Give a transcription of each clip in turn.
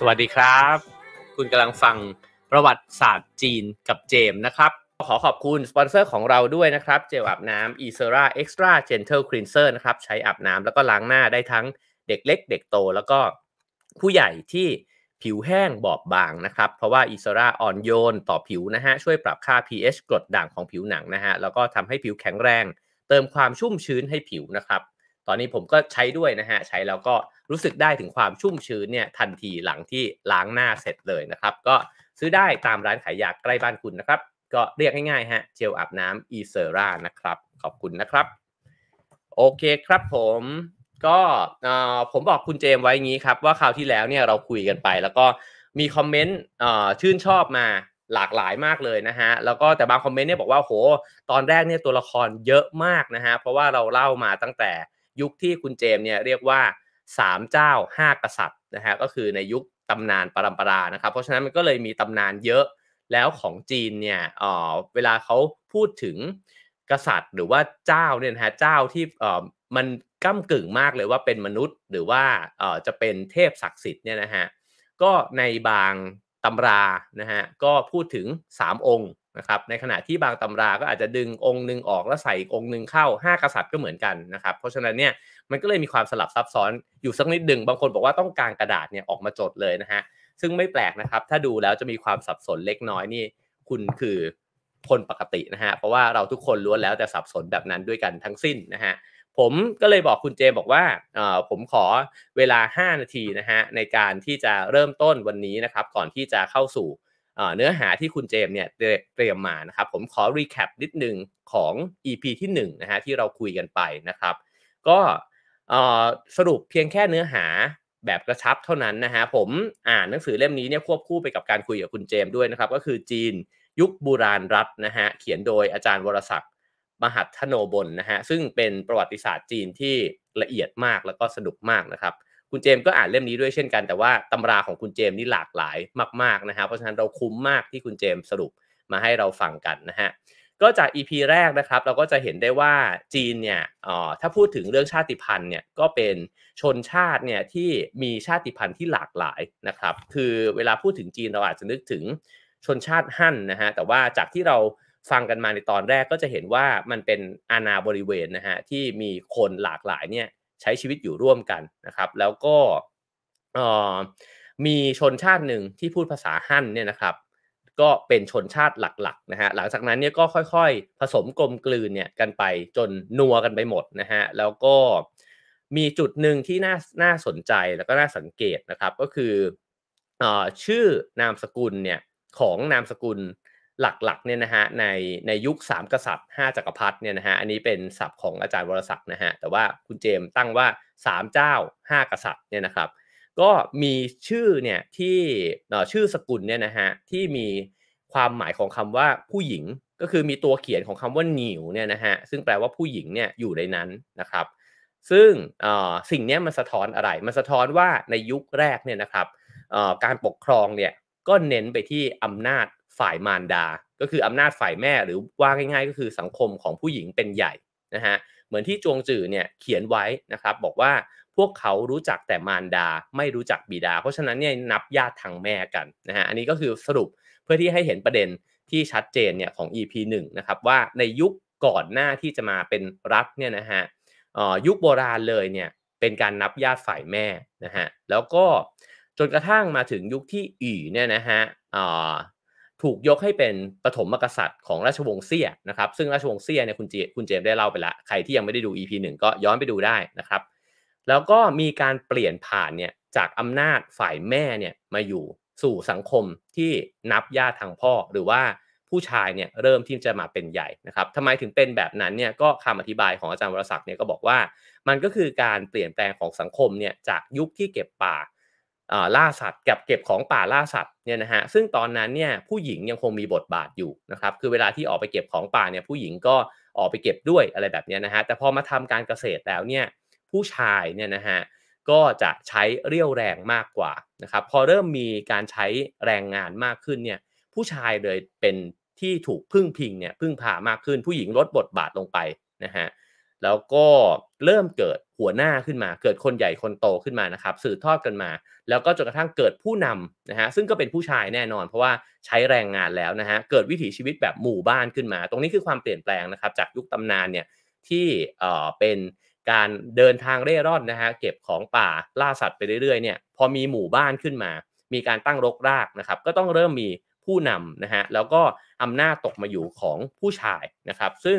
สวัสดีครับ คุณกำลังฟังประวัติศาสตร์จีนกับเจมส์นะครับ ขอขอบคุณสปอนเซอร์ของเราด้วยนะครับ เจลอาบน้ำ e s e r a Extra Gentle Cleanser นะครับ ใช้อาบน้ำแล้วก็ล้างหน้าได้ทั้งเด็กเล็ก เด็กโต แล้วก็ผู้ใหญ่ที่ผิวแห้งบอบบางนะครับ เพราะว่า e s e r a อ่อนโยนต่อผิวนะฮะ ช่วยปรับค่า pH กรดด่างของผิวหนังนะฮะ แล้วก็ทำให้ผิวแข็งแรง เติมความชุ่มชื้นให้ผิวนะครับ ตอนนี้ผมก็ใช้ด้วยนะฮะ ใช้แล้วก็รู้สึกได้ถึงความชุ่มชื้นเนี่ยทันทีหลังที่ล้างหน้าเสร็จเลยนะครับ ก็ซื้อได้ตามร้านขายยาใกล้บ้านคุณนะครับ ก็เรียกง่ายๆฮะเจลอาบน้ำ e s e r a นะครับ ขอบคุณนะครับ โอเคครับผมก็ผมบอกคุณเจมไว้งี้ครับ ว่าคราวที่แล้วเนี่ยเราคุยกันไป แล้วก็มีคอมเมนต์ชื่นชอบมาหลากหลายมากเลยนะฮะ แล้วก็แต่บางคอมเมนต์เนี่ยบอกว่าโห ตอนแรกเนี่ยตัวละครเยอะมากนะฮะ เพราะว่าเราเล่ามาตั้งแต่ ยุคที่คุณเจมเนี่ยเรียกว่าสามเจ้าห้ากษัตริย์นะฮะก็คือในยุคตำนานปรำปรานะครับ เพราะฉะนั้นมันก็เลยมีตำนานเยอะแล้วของจีนเนี่ยเออเวลาเขาพูดถึงกษัตริย์ หรือว่าเจ้าเนี่ยนะฮะเจ้าที่เออมันก้ากึ่งมากเลยว่าเป็นมนุษย์หรือว่าเออจะเป็นเทพศักดิ์สิทธิ์เนี่ยนะฮะก็ในบางตำรานะฮะก็พูดถึง 3 องค์นะครับในขณะที่บางตำราก็อาจจะดึงองค์หนึ่งออกแล้วใส่อีกองค์หนึ่งเข้า 5 กษัตริย์ก็เหมือนกันนะครับ เพราะฉะนั้นเนี่ยมันก็เลยมีความสลับซับซ้อนอยู่สักนิดหนึ่งบางคนบอกว่าต้องการกระดาษเนี่ยออกมาจดเลยนะฮะซึ่งไม่แปลกนะครับ ถ้าดูแล้วจะมีความสับสนเล็กน้อยนี่ คุณคือคนปกตินะฮะเพราะว่าเราทุกคนล้วนแล้วแต่สับสนแบบนั้นด้วยกันทั้งสิ้นนะฮะผมก็เลยบอกคุณเจบอกว่าผมขอเวลา 5 นาทีนะฮะในการที่จะเริ่มต้นวันนี้นะครับ ก่อนที่จะเข้าสู่ เนื้อหาที่คุณเจมเนี่ยเตรียมมานะครับ ผมขอ recap นิดนึงของ EP ที่1นะฮะที่เราคุยกันไปนะครับ ก็สรุปเพียงแค่เนื้อหาแบบกระชับเท่านั้นนะฮะผมอ่านหนังสือเล่มนี้เนี่ยควบคู่ไปกับการคุยกับคุณเจมด้วยนะครับ ก็คือจีนยุคบุราณรัฐนะฮะเขียนโดยอาจารย์วรศักดิ์มหัทโนบลนะฮะซึ่งเป็นประวัติศาสตร์จีนที่ละเอียดมากแล้วก็สนุกมากนะครับ คุณเจมก็อ่านเล่มนี้ด้วยเช่นกัน แต่ว่าตำราของคุณเจมนี่หลากหลายมากๆนะฮะเพราะฉะนั้นเราคุ้มมากที่คุณเจมสรุปมาให้เราฟังกันนะฮะก็จาก EP แรกนะครับเราก็จะเห็นได้ว่าจีนเนี่ยถ้าพูดถึงเรื่องชาติพันธุ์เนี่ยก็เป็นชนชาติเนี่ยที่มีชาติพันธุ์ที่หลากหลายนะครับคือเวลาพูดถึงจีนเราอาจจะนึกถึงชนชาติฮั่นนะฮะแต่ว่าจากที่เราฟังกันมาในตอนแรกก็จะเห็นว่ามันเป็นอาณาบริเวณนะฮะที่มีคนหลากหลายเนี่ย ใช้ชีวิตอยู่ร่วมกันนะครับ แล้วก็มีชนชาติหนึ่งที่พูดภาษาฮั่นเนี่ยนะครับ ก็เป็นชนชาติหลักๆนะฮะหลังจากนั้นเนี่ยก็ค่อยๆ ผสมกลมกลืนเนี่ยกันไปจนนัวกันไปหมดนะฮะแล้วก็มีจุดหนึ่งที่น่าน่าสนใจแล้วก็น่าสังเกตนะครับก็คืออชื่อนามสกุลเนี่ยของนามสกุล หลักๆเนี่ยนะฮะในในยุค 3 กษัตริย์ 5จักรพรรดิเนี่ยนะฮะอันนี้เป็นศัพท์ของอาจารย์วรศักดิ์นะฮะแต่ว่าคุณเจมตั้งว่า 3 เจ้า 5 กษัตริย์เนี่ยนะครับ ก็มีชื่อเนี่ยที่ชื่อสกุลเนี่ยนะฮะที่มีความหมายของคำว่าผู้หญิงก็คือมีตัวเขียนของคำว่าหนิวเนี่ยนะฮะซึ่งแปลว่าผู้หญิงเนี่ยอยู่ในนั้นนะครับ ซึ่งสิ่งนี้มันสะท้อนอะไร มันสะท้อนว่าในยุคแรกเนี่ยนะครับการปกครองเนี่ยก็เน้นไปที่อำนาจ ฝ่ายมารดา ก็คืออำนาจฝ่ายแม่หรือว่าง่ายๆ ก็คือสังคมของผู้หญิงเป็นใหญ่นะฮะเหมือนที่จวงจื่อเนี่ยเขียนไว้นะครับบอกว่าพวกเขารู้จักแต่มารดาไม่รู้จักบิดา เพราะฉะนั้นเนี่ยนับญาติทางแม่กันนะฮะอันนี้ก็คือสรุปเพื่อที่ให้เห็นประเด็นที่ชัดเจนเนี่ยของ EP 1นะครับว่าในยุคก่อนหน้าที่จะมาเป็นรัฐเนี่ยนะฮะยุคโบราณเลยเนี่ยเป็นการนับญาติฝ่ายแม่นะฮะแล้วก็จนกระทั่งมาถึงยุคที่อีเนี่ยนะฮะ ถูกยกให้เป็นปฐมกษัตริย์ของราชวงศ์เซี่ยนะครับ ซึ่งราชวงศ์เซี่ยเนี่ยคุณเจคุณเจมได้เล่าไปละใครที่ยังไม่ได้ดู EP 1 ก็ย้อนไปดูได้นะครับ แล้วก็มีการเปลี่ยนผ่านเนี่ยจากอำนาจฝ่ายแม่เนี่ยมาอยู่สู่สังคมที่นับญาติทางพ่อ หรือว่าผู้ชายเนี่ยเริ่มที่จะมาเป็นใหญ่นะครับทำไมถึงเป็นแบบนั้นเนี่ยก็คำอธิบายของอาจารย์วรศักดิ์เนี่ยก็บอกว่า มันก็คือการเปลี่ยนแปลงของสังคมเนี่ยจากยุคที่เก็บป่า ล่าสัตว์กับเก็บของป่าล่าสัตว์เนี่ยนะฮะซึ่งตอนนั้นเนี่ยผู้หญิงยังคงมีบทบาทอยู่นะครับคือเวลาที่ออกไปเก็บของป่าเนี่ยผู้หญิงก็ออกไปเก็บด้วยอะไรแบบนี้นะฮะแต่พอมาทำการเกษตรแล้วเนี่ยผู้ชายเนี่ยนะฮะก็จะใช้เรี่ยวแรงมากกว่านะครับพอเริ่มมีการใช้แรงงานมากขึ้นเนี่ยผู้ชายเลยเป็นที่ถูกพึ่งพิงเนี่ยพึ่งพามากขึ้น ผู้หญิงลดบทบาทลงไปนะฮะ แล้วก็เริ่มเกิดหัวหน้าขึ้นมา เกิดคนใหญ่คนโตขึ้นมานะครับ สืบทอดกันมา แล้วก็จนกระทั่งเกิดผู้นำนะฮะซึ่งก็เป็นผู้ชายแน่นอน เพราะว่าใช้แรงงานแล้วนะฮะเกิดวิถีชีวิตแบบหมู่บ้านขึ้นมา ตรงนี้คือความเปลี่ยนแปลงนะครับ จากยุคตำนานเนี่ยที่เอ่อเป็นการเดินทางเร่ร่อนนะฮะเก็บของป่าล่าสัตว์ไปเรื่อยๆเนี่ยพอมีหมู่บ้านขึ้นมา มีการตั้งรกรากนะครับ ก็ต้องเริ่มมีผู้นำนะฮะแล้วก็อำนาจตกมาอยู่ของผู้ชายนะครับ ซึ่ง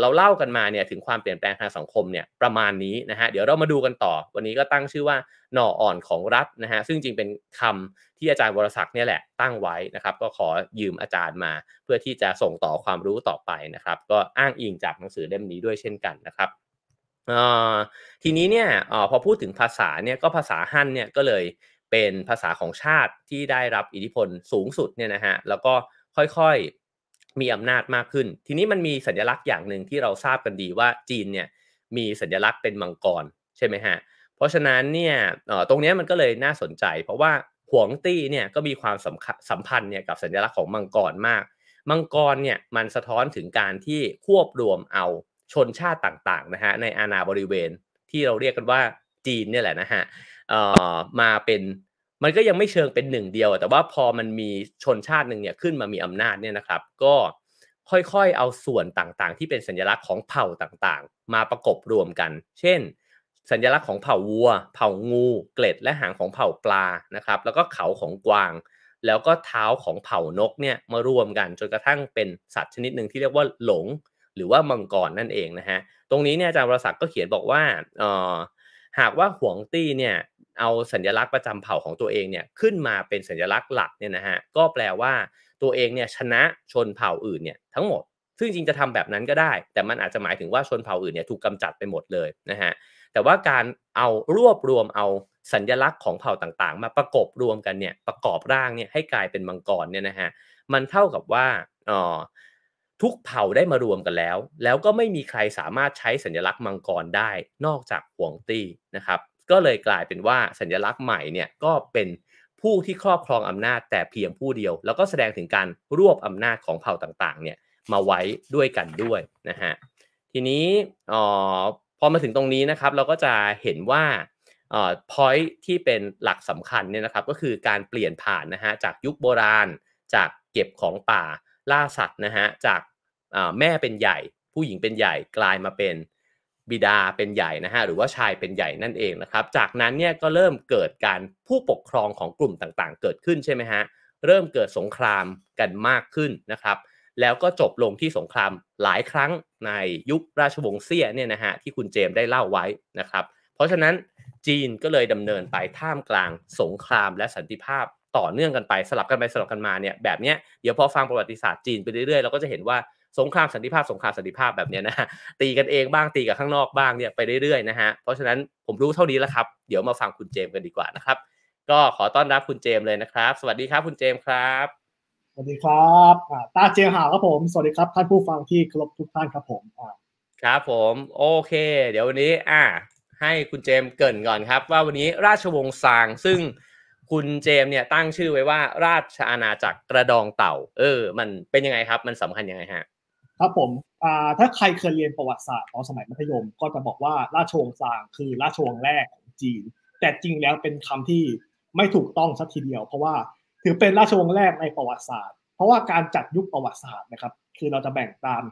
เราเล่ากันมาเนี่ยถึงความเปลี่ยนแปลงทางสังคมเนี่ยประมาณนี้นะฮะเดี๋ยวเรามาดูกันต่อ วันนี้ก็ตั้งชื่อว่าหน่ออ่อนของรัฐนะฮะซึ่งจริงเป็นคำที่อาจารย์วรศักดิ์เนี่ยแหละตั้งไว้นะครับก็ขอยืมอาจารย์มา เพื่อที่จะส่งต่อความรู้ต่อไปนะครับ ก็อ้างอิงจากหนังสือเล่มนี้ด้วยเช่นกันนะครับทีนี้เนี่ยอพอพูดถึงภาษาเนี่ยก็ภาษาฮั่นเนี่ยก็เลยเป็นภาษาของชาติที่ได้รับอิทธิพลสูงสุดเนี่ยนะฮะแล้วก็ค่อยๆ มีอำนาจมากขึ้น ทีนี้มันมีสัญลักษณ์อย่างหนึ่งที่เราทราบกันดีว่าจีนเนี่ยมีสัญลักษณ์เป็นมังกรใช่ไหมฮะเพราะฉะนั้นเนี่ยตรงนี้มันก็เลยน่าสนใจ เพราะว่าหวงตี้เนี่ยก็มีความสัมพันธ์เนี่ยกับสัญลักษณ์ของมังกรมาก มังกรเนี่ยมันสะท้อนถึงการที่ควบรวมเอาชนชาติต่างๆนะฮะในอาณาบริเวณที่เราเรียกกันว่าจีนเนี่ยแหละนะฮะมาเป็น มันก็ยังไม่เชิงเป็นหนึ่งเดียว แต่ว่าพอมันมีชนชาติหนึ่งเนี่ยขึ้นมามีอำนาจเนี่ยนะครับ ก็ค่อยๆเอาส่วนต่างๆ ที่เป็นสัญลักษณ์ของเผ่าต่างๆ มาประกบรวมกัน เช่น สัญลักษณ์ของเผ่าวัว เผ่างู เกล็ดและหางของเผ่าปลานะครับ แล้วก็เขาของกวาง แล้วก็เท้าของเผ่านกเนี่ยมารวมกันจนกระทั่งเป็นสัตว์ชนิดหนึ่งที่เรียกว่าหลง หรือว่ามังกรนั่นเองนะฮะ ตรงนี้เนี่ยอาจารย์วระศักดิ์ก็เขียนบอกว่าเออ หากว่าหวงตี้เนี่ยเอาสัญลักษณ์ประจำเผ่าของตัวเองเนี่ยขึ้นมาเป็นสัญลักษณ์หลักเนี่ยนะฮะก็แปลว่าตัวเองเนี่ยชนะชนเผ่าอื่นเนี่ยทั้งหมด ซึ่งจริงจะทำแบบนั้นก็ได้ แต่มันอาจจะหมายถึงว่าชนเผ่าอื่นเนี่ยถูกกาจัดไปหมดเลยนะฮะแต่ว่าการเอารวบรวมเอาสัญลักษณ์ของเผ่าต่างๆ มาประกบรวมกันเนี่ยประกอบร่างเนี่ยให้กลายเป็นมังกรเนี่ยนะฮะมันเท่ากับว่าอ๋อ ทุกเผ่าได้มารวมกันแล้ว แล้วก็ไม่มีใครสามารถใช้สัญลักษณ์มังกรได้นอกจากหวงตี้นะครับ ก็เลยกลายเป็นว่าสัญลักษณ์ใหม่เนี่ยก็เป็นผู้ที่ครอบครองอำนาจแต่เพียงผู้เดียว แล้วก็แสดงถึงการรวบอำนาจของเผ่าต่างๆเนี่ยมาไว้ด้วยกันด้วยนะฮะทีนี้ออพอมาถึงตรงนี้นะครับเราก็จะเห็นว่าออ point ที่เป็นหลักสำคัญเนี่ยนะครับก็คือการเปลี่ยนผ่านนะฮะจากยุคโบราณ จากเก็บของป่า ล่าสัตว์นะฮะจากแม่เป็นใหญ่ ผู้หญิงเป็นใหญ่กลายมาเป็นบิดาเป็นใหญ่นะฮะหรือว่าชายเป็นใหญ่นั่นเองนะครับจากนั้นเนี่ยก็เริ่มเกิดการผู้ปกครองของกลุ่มต่างๆ เกิดขึ้นใช่ไหมฮะเริ่มเกิดสงครามกันมากขึ้นนะครับแล้วก็จบลงที่สงครามหลายครั้งในยุคราชวงศ์เซี่ยเนี่ยนะฮะที่คุณเจมได้เล่าไว้นะครับเพราะฉะนั้นจีนก็เลยดำเนินไปท่ามกลางสงครามและสันติภาพ ต่อเนื่องกันไปสลับกันไปสลับกันมาเนี่ยแบบเนี้ยเดี๋ยวพอฟังประวัติศาสตร์จีนไปเรื่อยๆเราก็จะเห็นว่าสงครามสันติภาพสงครามสันติภาพแบบนี้นะฮะตีกันเองบ้างตีกับข้างนอกบ้างเนี่ยไปเรื่อยๆนะฮะเพราะฉะนั้นผมรู้เท่านี้แล้วครับเดี๋ยวมาฟังคุณเจมกันดีกว่านะครับ ก็ขอต้อนรับคุณเจมเลยนะครับ สวัสดีครับคุณเจมครับสวัสดีครับตาเจมหาครับผมสวัสดีครับท่านผู้ฟังที่เคารพทุกท่านครับผมครับผมโอเค เดี๋ยววันนี้อ่าให้คุณเจมเกินก่อนครับ ว่าวันนี้ราชวงศ์ซางซึ่ง คุณเจมเนี่ยตั้งชื่อไว้ว่าราชอาณาจักรกระดองเต่า เออ มันเป็นยังไงครับ มันสำคัญยังไงฮะ ครับผมถ้าใครเคยเรียนประวัติศาสตร์ตอนสมัยมัธยม ก็จะบอกว่าราชวงศ์ซางคือราชวงศ์แรกของจีน แต่จริงแล้วเป็นคำที่ไม่ถูกต้องสักทีเดียว เพราะว่าถือเป็นราชวงศ์แรกในประวัติศาสตร์ เพราะว่าการจัดยุคประวัติศาสตร์นะครับ คือเราจะแบ่งตาม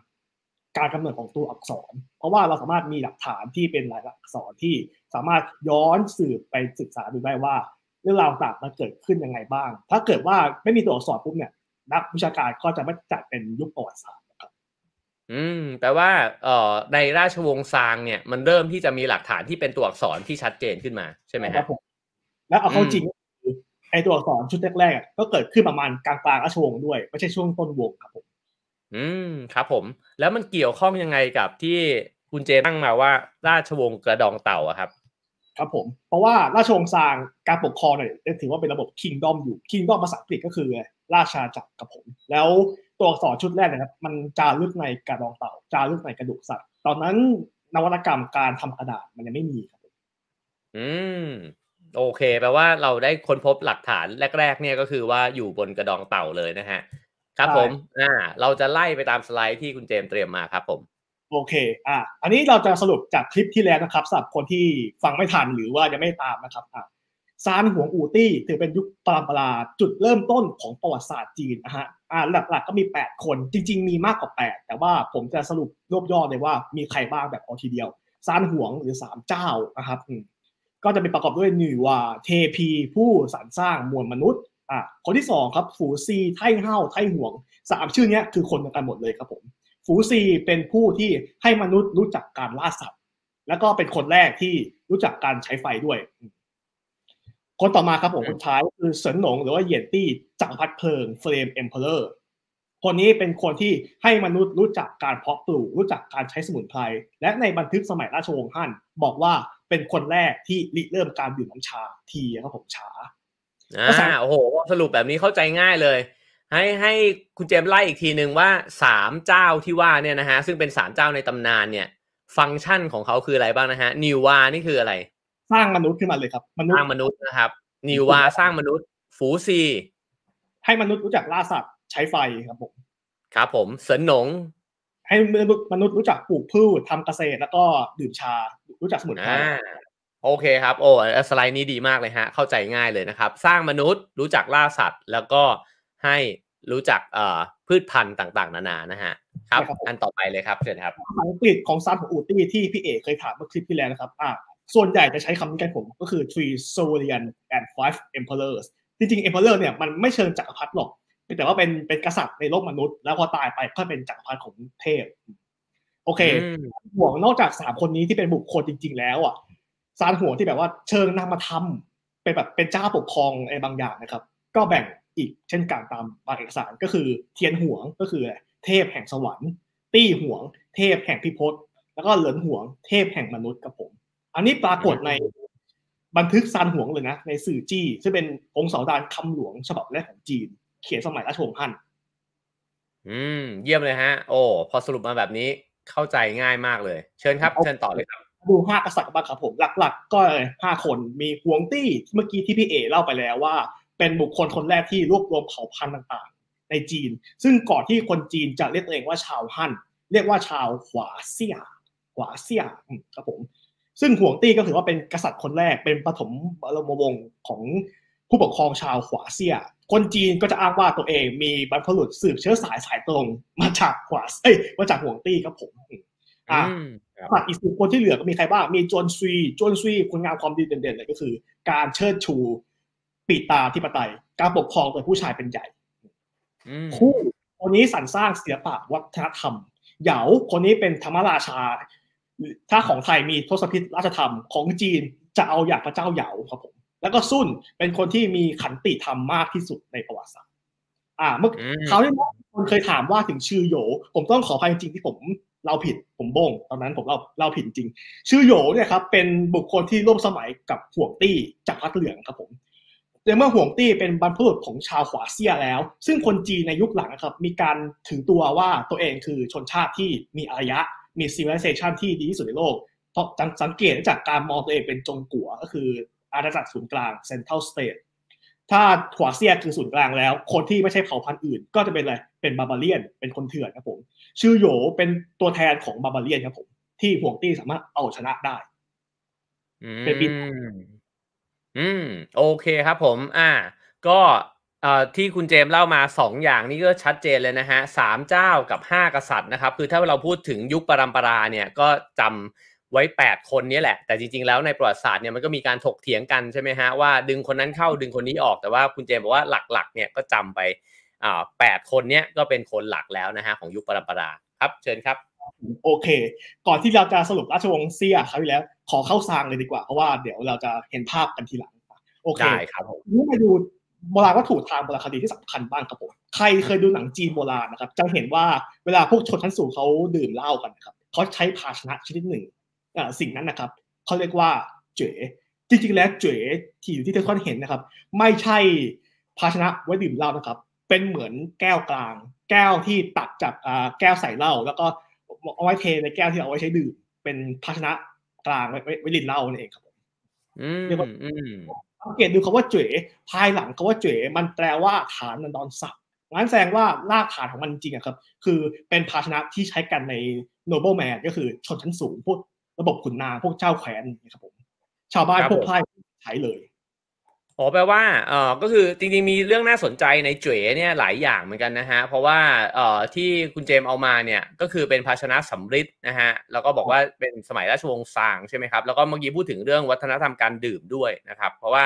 การกำเนิดของตัวอักษร เพราะว่าเราสามารถมีหลักฐานที่เป็นลายลักษณ์อักษรที่สามารถย้อนสืบไปศึกษาดูได้ว่า เรื่องราวต่างมันเกิดขึ้นยังไงบ้าง ถ้าเกิดว่าไม่มีตัวอักษรปุ๊บเนี่ย นักวิชาการก็จะไม่จัดเป็นยุคประวัติศาสตร์อืมแปลว่าเอ่อในราชวงศ์ซางเนี่ย มันเริ่มที่จะมีหลักฐานที่เป็นตัวอักษรที่ชัดเจนขึ้นมาใช่ไหมครับผมแล้วเอาเข้าจริงไอตัวอักษรชุดแรกๆก็เกิดขึ้นประมาณกลางกลางราชวงศ์ด้วย ไม่ใช่ช่วงต้นวงครับผม อืมครับผม แล้วมันเกี่ยวข้องยังไงกับที่คุณเจตั้งมาว่าราชวงศ์กระดองเต่าอะครับ ครับผม เพราะว่าราชวงศ์ซางการปกครองเนี่ยถือว่าเป็นระบบคิงดอมอยู่คิงดอมภาษาอังกฤษก็คือราชาจักรกับผม แล้วตัวอักษรชุดแรกนะครับมันจารึกในกระดองเต่าจารึกในกระดูกสัตว์ ตอนนั้นนวัตกรรมการทำกระดาษมันยังไม่มีครับอืมโอเคแปลว่าเราได้ค้นพบหลักฐานแรก ๆ เนี่ยก็คือว่าอยู่บนกระดองเต่าเลยนะฮะ ครับผม อ่า เราจะไล่ไปตามสไลด์ที่คุณเจมเตรียมมาครับผม โอเค อะ อันนี้เราจะสรุปจากคลิปที่แล้วนะครับสำหรับคนที่ฟังไม่ทันหรือว่ายังไม่ตามนะครับอะซานหวงอูตี้ถือเป็นยุคปรามปราจุดเริ่มต้นของประวัติศาสตร์จีนนะฮะ อ่าหลักๆก็มี 8 คนจริง ๆ มีมากกว่า 8 แต่ว่าผมจะสรุปรวบยอดเลยว่ามีใครบ้างแบบเอาทีเดียวซานหวงหรือ3เจ้านะครับก็จะเป็นประกอบด้วยหนี่ว์วาเทพีผู้สรรสร้างมวลมนุษย์อะคนที่สองครับฝูซีไท่เฮาไท่หวงสามชื่อนี้คือคนเดียวกันหมดเลยครับผม ฝูซีเป็นผู้ที่ให้มนุษย์รู้จักการล่าสัตว์ แล้วก็เป็นคนแรกที่รู้จักการใช้ไฟด้วย คนต่อมาครับผมคนท้ายคือเสินหนงหรือว่าเหยียนตี้จักรพรรดิเพลิง Flame Emperor คนนี้เป็นคนที่ให้มนุษย์รู้จักการเพาะปลูก รู้จักการใช้สมุนไพรและในบันทึกสมัยราชวงศ์ฮั่นบอกว่าเป็นคนแรกที่ริเริ่มการดื่มน้ำชาทีครับผมชาอ่าโอ้โหสรุปแบบนี้เข้าใจง่ายเลย ให้ให้คุณเจมไล่อีกทีหนึ่งว่าสามเจ้าที่ว่าเนี่ยนะฮะซึ่งเป็นสามเจ้าในตำนานเนี่ย ฟังก์ชันของเขาคืออะไรบ้างนะฮะนิววานี่คืออะไร สร้างมนุษย์ขึ้นมาเลยครับมนุษย์สร้างมนุษย์นะครับนิววาสร้างมนุษย์ฝูซีให้มนุษย์รู้จักล่าสัตว์ใช้ไฟครับผมครับผมเสินหนง ให้มนุษย์มนุษย์รู้จักปลูกพืชทำเกษตรแล้วก็ดื่มชารู้จักสมุนไพรโอเคครับโอ้สไลด์นี้ดีมากเลยฮะเข้าใจง่ายเลยนะครับ สร้างมนุษย์รู้จักล่าสัตว์ แล้วก็ให้ รู้จักเอ่อพืชพันธุ์ต่างๆ นานานะฮะครับ อันต่อไปเลยครับเชิญครับอังกฤษของซันของอูตี้ที่พี่เอกเคยถามเมื่อคลิปที่แล้วนะครับอ่าส่วนใหญ่จะใช้คำนี้กันผมก็คือ three Saurian and five emperors จริงๆ emperor เนี่ยมันไม่เชิงจักรพรรดิหรอกแต่ว่าเป็นเป็นกษัตริย์ในโลกมนุษย์ แล้วพอตายไปก็เป็นจักรพรรดิของเทพ โอเคห่วงนอกจากสามคนนี้ที่เป็นบุคคลจริง ๆ แล้วอะซานห่วงที่แบบว่าเชิงนำมาทำเป็นแบบเป็นเจ้าปกครองอะไรบางอย่างนะครับ ก็แบ่ง อีกเช่นกันตามบางเอกสารก็คือเทียนหวงก็คือเทพแห่งสวรรค์ ตี้หวง เทพแห่งพิภพแล้วก็เหลินหวง เทพแห่งมนุษย์ครับผม อันนี้ปรากฏในบันทึกซานหวงเลยนะ ในสื่อจี้ซึ่งเป็นองค์เสาดานคำหลวงฉบับแรกของจีน เขียนสมัยราชวงศ์ฮั่นอืม เยี่ยมเลยฮะ โอ้พอสรุปมาแบบนี้เข้าใจง่ายมากเลย เชิญครับเชิญต่อเลยครับดูห้ากษัตริย์บ้างครับผมหลัก ๆ ก็ห้าคนมีหวงตี้เมื่อกี้ที่พี่เอเล่าไปแล้วว่า เป็นบุคคลคนแรกที่รวบรวมเผ่าพันธุ์ต่างๆ ในจีน ซึ่งก่อนที่คนจีนจะเรียกตัวเองว่าชาวฮั่นเรียกว่าชาวขวาเซียขวาเซียครับผมซึ่งห่วงตี้ก็ถือว่าเป็นกษัตริย์คนแรกเป็นปฐมบรมวงศ์ของผู้ปกครองชาวขวาเซีย คนจีนก็จะอ้างว่าตัวเองมีบรรพบุรุษสืบเชื้อสายสายตรงมาจากขวาเอ้ยมาจากห่วงตี้ครับผมอ่าฝากอีกสิบคนที่เหลือก็มีใครบ้าง มีจวนซุยจวนซุยคุณงามความดีเด่นๆเลยก็คือ การเชิดชู ปีตาธิปไตย การปกครองโดยผู้ชายเป็นใหญ่คู่คนนี้สรรสร้างศิลปะวัฒนธรรม เหยาคนนี้เป็นธรรมราชา ถ้าของไทยมีทศพิธราชธรรมของจีนจะเอาอย่างพระเจ้าเหยาครับผม แล้วก็ซุ่นเป็นคนที่มีขันติธรรมมากที่สุดในประวัติศาสตร์อ่า เมื่อเขาที่คนเคยถามว่าถึงชื่อโย ผมต้องขออภัยจริงที่ผมเล่าผิดผมบงตอนนั้นผมเล่าเล่าผิดจริง ชือโหยวเนี่ยครับเป็นบุคคลที่ร่วมสมัยกับหวงตี้จักรพรรดิเหลืองครับผม ในเมื่อหวงตี้เป็นบรรพบุรุษของชาวหัวเซี่ยแล้ว ซึ่งคนจีนในยุคหลังครับ มีการถือตัวว่าตัวเองคือชนชาติที่มีอารยะ มี civilization ที่ดีที่สุดในโลกเพราะสังเกตจากการมองตัวเองเป็นจงกั๋วก็คืออาณาจักรศูนย์กลาง central state ถ้าหัวเซี่ยคือศูนย์กลางแล้ว คนที่ไม่ใช่เผ่าพันธุ์อื่น ก็จะเป็นอะไรเป็น barbarian เป็นคนเถื่อนครับผมชื่อโยเป็นตัวแทนของบาบาเลียนครับผมที่ห่วงตี้สามารถเอาชนะได้เป็นปี อืม โอเคครับผม อ่า ก็เอ่อที่คุณเจมเล่ามาสองอย่างนี่ก็ชัดเจนเลยนะฮะสามเจ้ากับห้ากษัตริย์นะครับ คือถ้าเราพูดถึงยุคปรำปราเนี่ยก็จำไว้แปดคนนี้แหละ แต่จริงๆแล้วในประวัติศาสตร์เนี่ยมันก็มีการถกเถียงกันใช่ไหมฮะว่าดึงคนนั้นเข้าดึงคนนี้ออกแต่ว่าคุณเจมบอกว่าหลักๆ เนี่ยก็จำไปอ่าแปดคนเนี้ยก็เป็นคนหลักแล้วนะฮะของยุคปรำปราครับ เชิญครับ โอเค ก่อนที่เราจะสรุปราชวงศ์เซียคราวที่แล้ว ขอเข้าซางเลยดีกว่า เพราะว่าเดี๋ยวเราจะเห็นภาพกันทีหลัง โอเคครับผมนี่มาดูโบราณวัตถุทางโบราณคดีที่สำคัญบ้างครับผม ใครเคยดูหนังจีนโบราณนะครับ จะเห็นว่าเวลาพวกชนชั้นสูงเขาดื่มเหล้ากันครับเขาใช้ภาชนะชนิดหนึ่งสิ่งนั้นนะครับเขาเรียกว่าเจ๋จริงๆแล้วเจ๋ที่อยู่ที่ทุกคนเห็นนะครับ ไม่ใช่ภาชนะไว้ดื่มเหล้านะครับ เป็นเหมือนแก้วกลาง แก้วที่ตักจากแก้วใส่เหล้าแล้วก็ เอาไว้เทในแก้วที่เอาไว้ใช้ดื่มเป็นภาชนะกลางไว้ไว้ลินเหล้านั่นเองครับผมเรียกว่าสังเกตดูคาว่าเจ๋ภายหลังคาว่าเจ๋มันแปลว่าฐานนันดอนศักดิ์งั้นแสดงว่ารากฐานของมันจริงอะครับ คือเป็นภาชนะที่ใช้กันใน noble man ก็คือชนชั้นสูงพวกระบบขุนนางพวกเจ้าแขวนนะครับผม ชาวบ้านพวกไพร่ใช้เลย อ๋อแปลว่าเออก็คือจริงๆมีเรื่องน่าสนใจในเจ๋เนี่ยหลายอย่างเหมือนกันนะฮะเพราะว่าเอ่อที่คุณเจมเอามาเนี่ยก็คือเป็นภาชนะสำริดนะฮะแล้วก็บอกว่าเป็นสมัยราชวงศ์ซางใช่ไหมครับแล้วก็เมื่อกี้พูดถึงเรื่องวัฒนธรรมการดื่มด้วยนะครับ เพราะว่า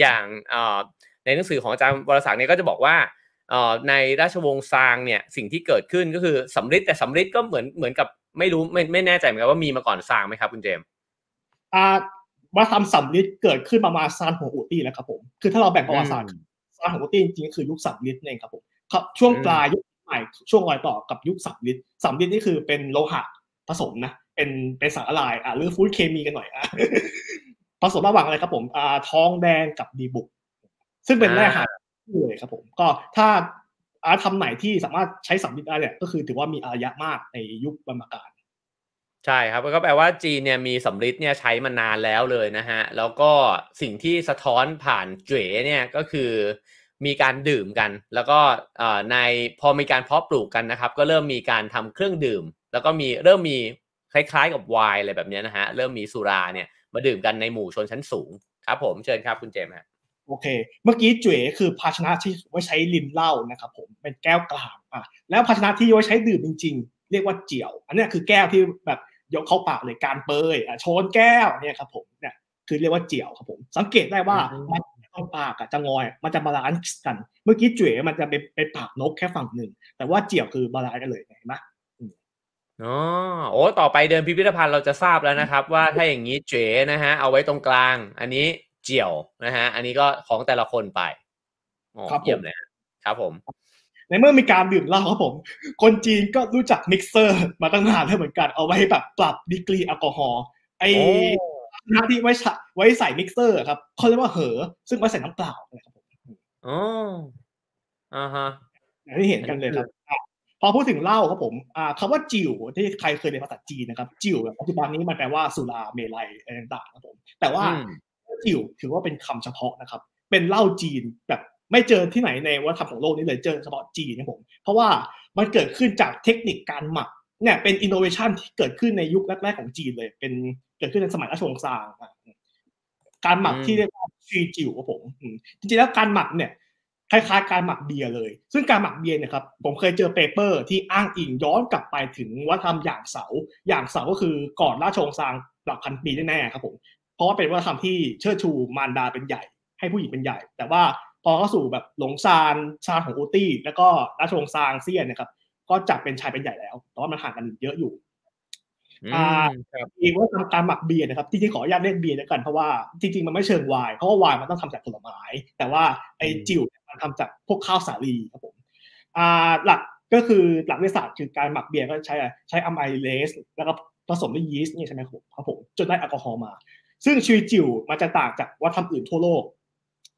อย่างเอ่อในหนังสือของอาจารย์วรศักดิ์เนี่ยก็จะบอกว่าเอ่อในราชวงศ์ซางเนี่ยสิ่งที่เกิดขึ้นก็คือสำริดแต่สำริดก็เหมือนเหมือนกับไม่รู้ไม่ไม่แน่ใจเหมือนกันว่ามีมาก่อนซางไหมครับคุณเจมอ่า วัฒนธรรมสำลิดเกิดขึ้นประมาณซานหัวอูตี้แล้วครับผม คือถ้าเราแบ่งประวัติศาสตร์ซานหัวอูตี้จริงๆคือยุคสำลิดเองครับผมครับช่วงปลายยุคใหม่ช่วงรอยต่อกับยุคสำลิดสำลิดนี่คือเป็นโลหะผสมนะเป็นเป็นสารละลายอ่าหรือฟู้ดเคมีกันหน่อยอะผสมระหว่างอะไรครับผมอ่าทองแดงกับดีบุก ซึ่งเป็นแร่หาเลยครับผมก็ถ้าอาทำไหนที่สามารถใช้สำลิดได้เนี่ยก็คือถือว่ามีอารยะมากในยุคบรรพกาล ใช่ครับก็แปลว่าจีนเนี่ยมีสำริดเนี่ยใช้มานานแล้วเลยนะฮะ แล้วก็สิ่งที่สะท้อนผ่านเจ๋เนี่ยก็คือมีการดื่มกัน แล้วก็ในพอมีการเพาะปลูกกันนะครับ ก็เริ่มมีการทำเครื่องดื่ม แล้วก็มีเริ่มมีคล้ายๆกับไวน์อะไรแบบนี้นะฮะเริ่มมีสุราเนี่ยมาดื่มกันในหมู่ชนชั้นสูงครับ ผมเชิญครับคุณเจมส์ฮะโอเค เมื่อกี้เจวี๋ยคือภาชนะที่ไว้ใช้รินเหล้านะครับผมเป็นแก้วกลางอะแล้วภาชนะที่ไว้ใช้ดื่มจริง ๆ เรียกว่าเจียว อันนี้คือแก้วที่แบบ ยกเข้าปากเลยการเปยอะโชนแก้วเนี่ยครับผมเนี่ยคือเรียกว่าเจียวครับผม สังเกตได้ว่ามันเข้าปากกับจะงอย มันจะ balance กัน เมื่อกี้เจวี๋ยมันจะเป็นเป็นปากนกแค่ฝั่งหนึ่ง แต่ว่าเจียวคือ balance กันเลยเห็นไหมอ๋อโอ้ต่อไปเดินพิพิธภัณฑ์เราจะทราบแล้วนะครับ ว่าถ้าอย่างนี้เจ๋นะฮะเอาไว้ตรงกลาง อันนี้เจียวนะฮะอันนี้ก็ของแต่ละคนไปอ๋อเยี่ยมเลยครับผม ในเมื่อมีการดื่มเหล้าครับผม คนจีนก็รู้จักมิกเซอร์ มาตั้งนานแล้วเหมือนกันเอาไว้แบบปรับดีกรีแอลกอฮอล์ไอ้หน้าที่ไว้ไว้ใส่มิกเซอร์ครับเขาเรียกว่า 盉 ซึ่งไว้ใส่น้ำเปล่านะครับผมอ๋ออ่าฮะอย่างที่เห็นกันเลยครับพอพูดถึงเหล้าครับผมอ่าคำว่าจิ๋วที่ใครเคยเรียนภาษาจีนนะครับ จิ๋วแบบปัจจุบันนี้มันแปลว่าสุราเมลัยอะไรต่างๆครับผม แต่ว่าจิ๋วถือว่าเป็นคำเฉพาะนะครับ เป็นเหล้าจีนแบบ ไม่เจอที่ไหนในวัฒนธรรมของโลกนี้เลยเจอเฉพาะจีนครับผม เพราะว่ามันเกิดขึ้นจากเทคนิคการหมักเนี่ยเป็นอินโนเวชันที่เกิดขึ้นในยุคแรกๆของจีนเลย เป็นเกิดขึ้นในสมัยราชวงศ์ซางการหมักที่เรียกว่าชีจิ๋วครับผมจริงๆแล้วการหมักเนี่ยคล้ายๆการหมักเบียร์เลย ซึ่งการหมักเบียร์เนี่ยครับ ผมเคยเจอ paper ที่อ้างอิงย้อนกลับไปถึงวัฒนธรรมอย่างเสา อย่างเสาก็คือก่อนราชวงศ์ซางหลักพันปีแน่ๆครับผม เพราะว่าเป็นวัฒนธรรมที่เชิดชูมารดาเป็นใหญ่ ให้ผู้หญิงเป็นใหญ่ แต่ว่า พอเข้าสู่แบบหลงซานซานของอูตี้ แล้วก็ราชวงศ์ซางเซียนนะครับก็จับเป็นชายเป็นใหญ่แล้วแต่ว่ามันห่างกันเยอะอยู่อ่าอีกว่าทำการหมักเบียร์นะครับจริงๆขออนุญาตเรียกเบียร์แล้วกันเพราะว่าจริงๆมันไม่เชิงไวน์เพราะว่าไวน์มันต้องทำจากผลไม้แต่ว่าไอ้จิ๋วมันทำจากพวกข้าวสาลีครับผมอ่าหลักก็คือหลักวิทยาศาสตร์คือการหมักเบียร์ก็ใช้ใช้อะไมเลสแล้วก็ผสมด้วยยีสต์นี่ใช่ไหมครับครับผมจนได้แอลกอฮอล์มา ซึ่งชีวิตจิ๋วมันจะต่างจากวัฒนธรรมอื่นทั่วโลก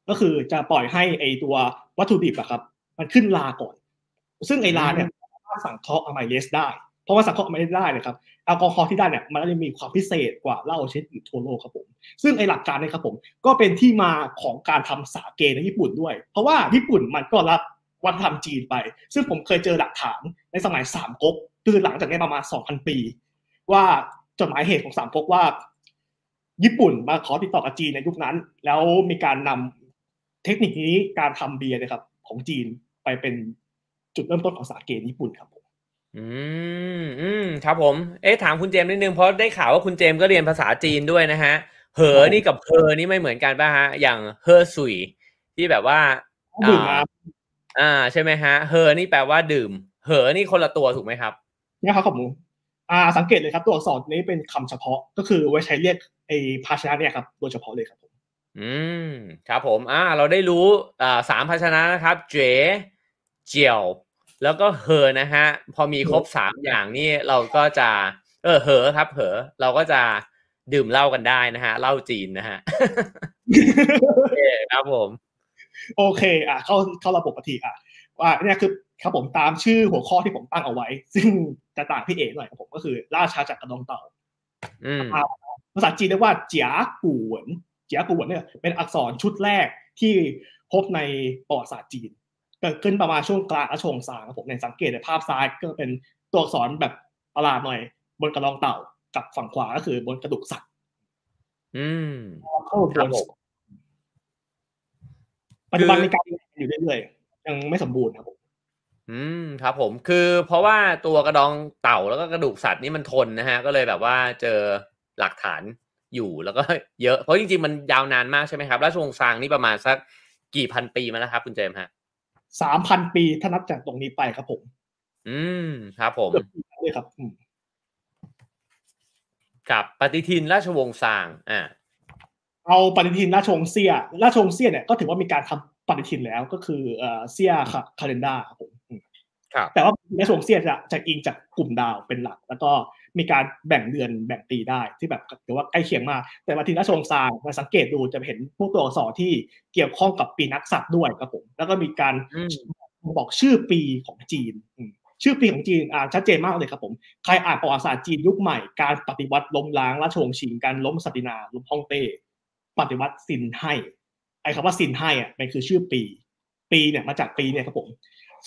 ก็คือจะปล่อยให้ไอตัววัตถุดิบอะครับ มันขึ้นลาก่อน ซึ่งไอลาเนี่ยสามารถสั่งเคาะอะไมเลสได้ เพราะว่าสังเคราะห์ไม่ได้เลยครับแอลกอฮอล์ที่ได้เนี่ยมันก็จะมีความพิเศษกว่าเหล้าชนิดอื่นทั่วโลกครับผม ซึ่งไอหลักการนี้ครับผม ก็เป็นที่มาของการทำสาเกในญี่ปุ่นด้วย เพราะว่าญี่ปุ่นมันก็รับวัฒนธรรมจีนไป ซึ่งผมเคยเจอหลักฐานในสมัยสามก๊กคือหลังจากนี้ประมาณสองพันปี ว่าจดหมายเหตุของสามก๊กว่า ญี่ปุ่นมาขอติดต่อกับจีนในยุคนั้น แล้วมีการนำ เทคนิคนี้การทำเบียร์นะครับ ของจีนไปเป็นจุดเริ่มต้นของสาเกญี่ปุ่นครับผมอืมอืมครับผม เอ๊ะถามคุณเจมส์นิดนึงเพราะได้ข่าวว่าคุณเจมส์ก็เรียนภาษาจีนด้วยนะฮะเหอนี่กับเพอนี่ไม่เหมือนกันป่ะฮะ อย่างเฮอสุยที่แบบว่าดื่มน้อ่าใช่ไหมฮะเฮอนี่แปลว่าดื่ม เหอนี่คนละตัวถูกไหมครับำนะครับผมอ่าสังเกตเลยครับตัวอักษรนี้เป็นคำเฉพาะก็คือไว้ใช้เรียกไอ้ภาชนะเนี่ยครับโดยเฉพาะเลยครับผม อืมครับผมอ่าเราได้รู้อ่าสามภาชนะนะครับ เจ๋เจียว แล้วก็เหอนะฮะพอมีครบสามอย่างนี่เราก็จะ เออเหอครับเหอเราก็จะดื่มเหล้ากันได้นะฮะเหล้าจีนนะฮะโอเคครับผม โอเค อะเข้าเข้าระบบปฏิอะว่าเนี่ยคือครับผมตามชื่อหัวข้อที่ผมตั้งเอาไว้ ซึ่งจะต่างพี่เอ๋หน่อยครับผมก็คือ ราชาจักรกระดองเต่าอืมภาษาจีนเรียกว่าเจียกูเหวิน เจียกูเหวินเนี่ยเป็นอักษรชุดแรกที่พบในประวัติศาสตร์จีน เกิดขึ้นประมาณช่วงกลางราชวงศ์ซางครับผมในสังเกตในภาพซ้ายก็เป็นตัวอักษรแบบประหลาดหน่อย บนกระรองเต่ากับฝั่งขวาก็คือบนกระดูกสัตว์ อืมเข้าครับผมปัจจุบันมีการอยู่เรื่อยๆยังไม่สมบูรณ์ครับผมอืมครับผมคือเพราะว่าตัวกระดองเต่าแล้วก็กระดูกสัตว์นี่มันทนนะฮะ ก็เลยแบบว่าเจอหลักฐาน อยู่แล้วก็เยอะเพราะจริงๆมันยาวนานมากใช่ไหมครับราชวงศ์ซางนี่ประมาณสักกี่พันปีมาแล้วครับ คุณเจมส์ฮะสามพันปีถ้านับจากตรงนี้ไปครับผม อืมครับผมเกือบปีเลยครับอืมกับปฏิทินราชวงศ์ซางอ่าเอาปฏิทินราชวงศ์เซียราชวงศ์เซียเนี่ยก็ถือว่ามีการทำปฏิทินแล้วก็คือเอ่อเซียคาเลนดาครับผมอืมครับแต่ว่าราชวงศ์เซียจะจะอิงจากกลุ่มดาวเป็นหลัก แล้วก็ มีการแบ่งเดือนแบ่งปีได้ที่แบบถือว่าใกล้เคียงมาก แต่ปฏิทินราชวงศ์ซางมาสังเกตดูจะเห็นพวกตัวอักษรที่เกี่ยวข้องกับปีนักษัตว์ด้วยครับผมแล้วก็มีการอืมบอกชื่อปีของจีนอืมชื่อปีของจีนอ่าชัดเจนมากเลยครับผมใครอ่านประวัติศาสตร์จีนยุคใหม่การปฏิวัติล้มล้างราชวงศ์ชิงการล้มสตินาล้มฮ่องเต้ปฏิวัติซินไห่ไอ้คำว่าซินไห่อะมันคือชื่อปี ปีเนี่ยมาจากปีเนี่ยครับผม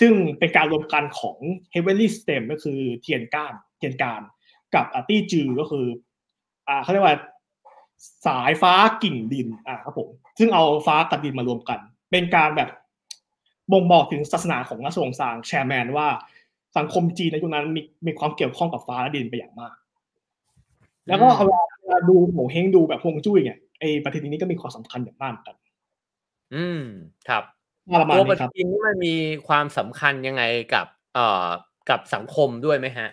ซึ่งเป็นการรวมกันของ Heavenly Stem ก็คือเทียนก้านเทียนการ กับอาตี้จือก็คือ อ่าเขาเรียกว่าสายฟ้ากิ่งดิน อ่าครับผม ซึ่งเอาฟ้ากับดินมารวมกัน เป็นการแบบบ่งบอกถึงศาสนาของราชวงศ์ซางแชร์แมนว่าสังคมจีนในยุคนั้นมีมีความเกี่ยวข้องกับฟ้าและดินไปอย่างมาก แล้วก็เอาเวลาเวลาดูโหเฮงดูแบบฮวงจุ้ยเนี่ยไอ้ประเทศนี้ก็มีความสำคัญอย่างมากเหมือนกัน อืม ครับประมาณตัวปนี้ฏิครับทินนี่มันมีความสำคัญยังไงกับ เอ่อ กับสังคมด้วยไหมฮะ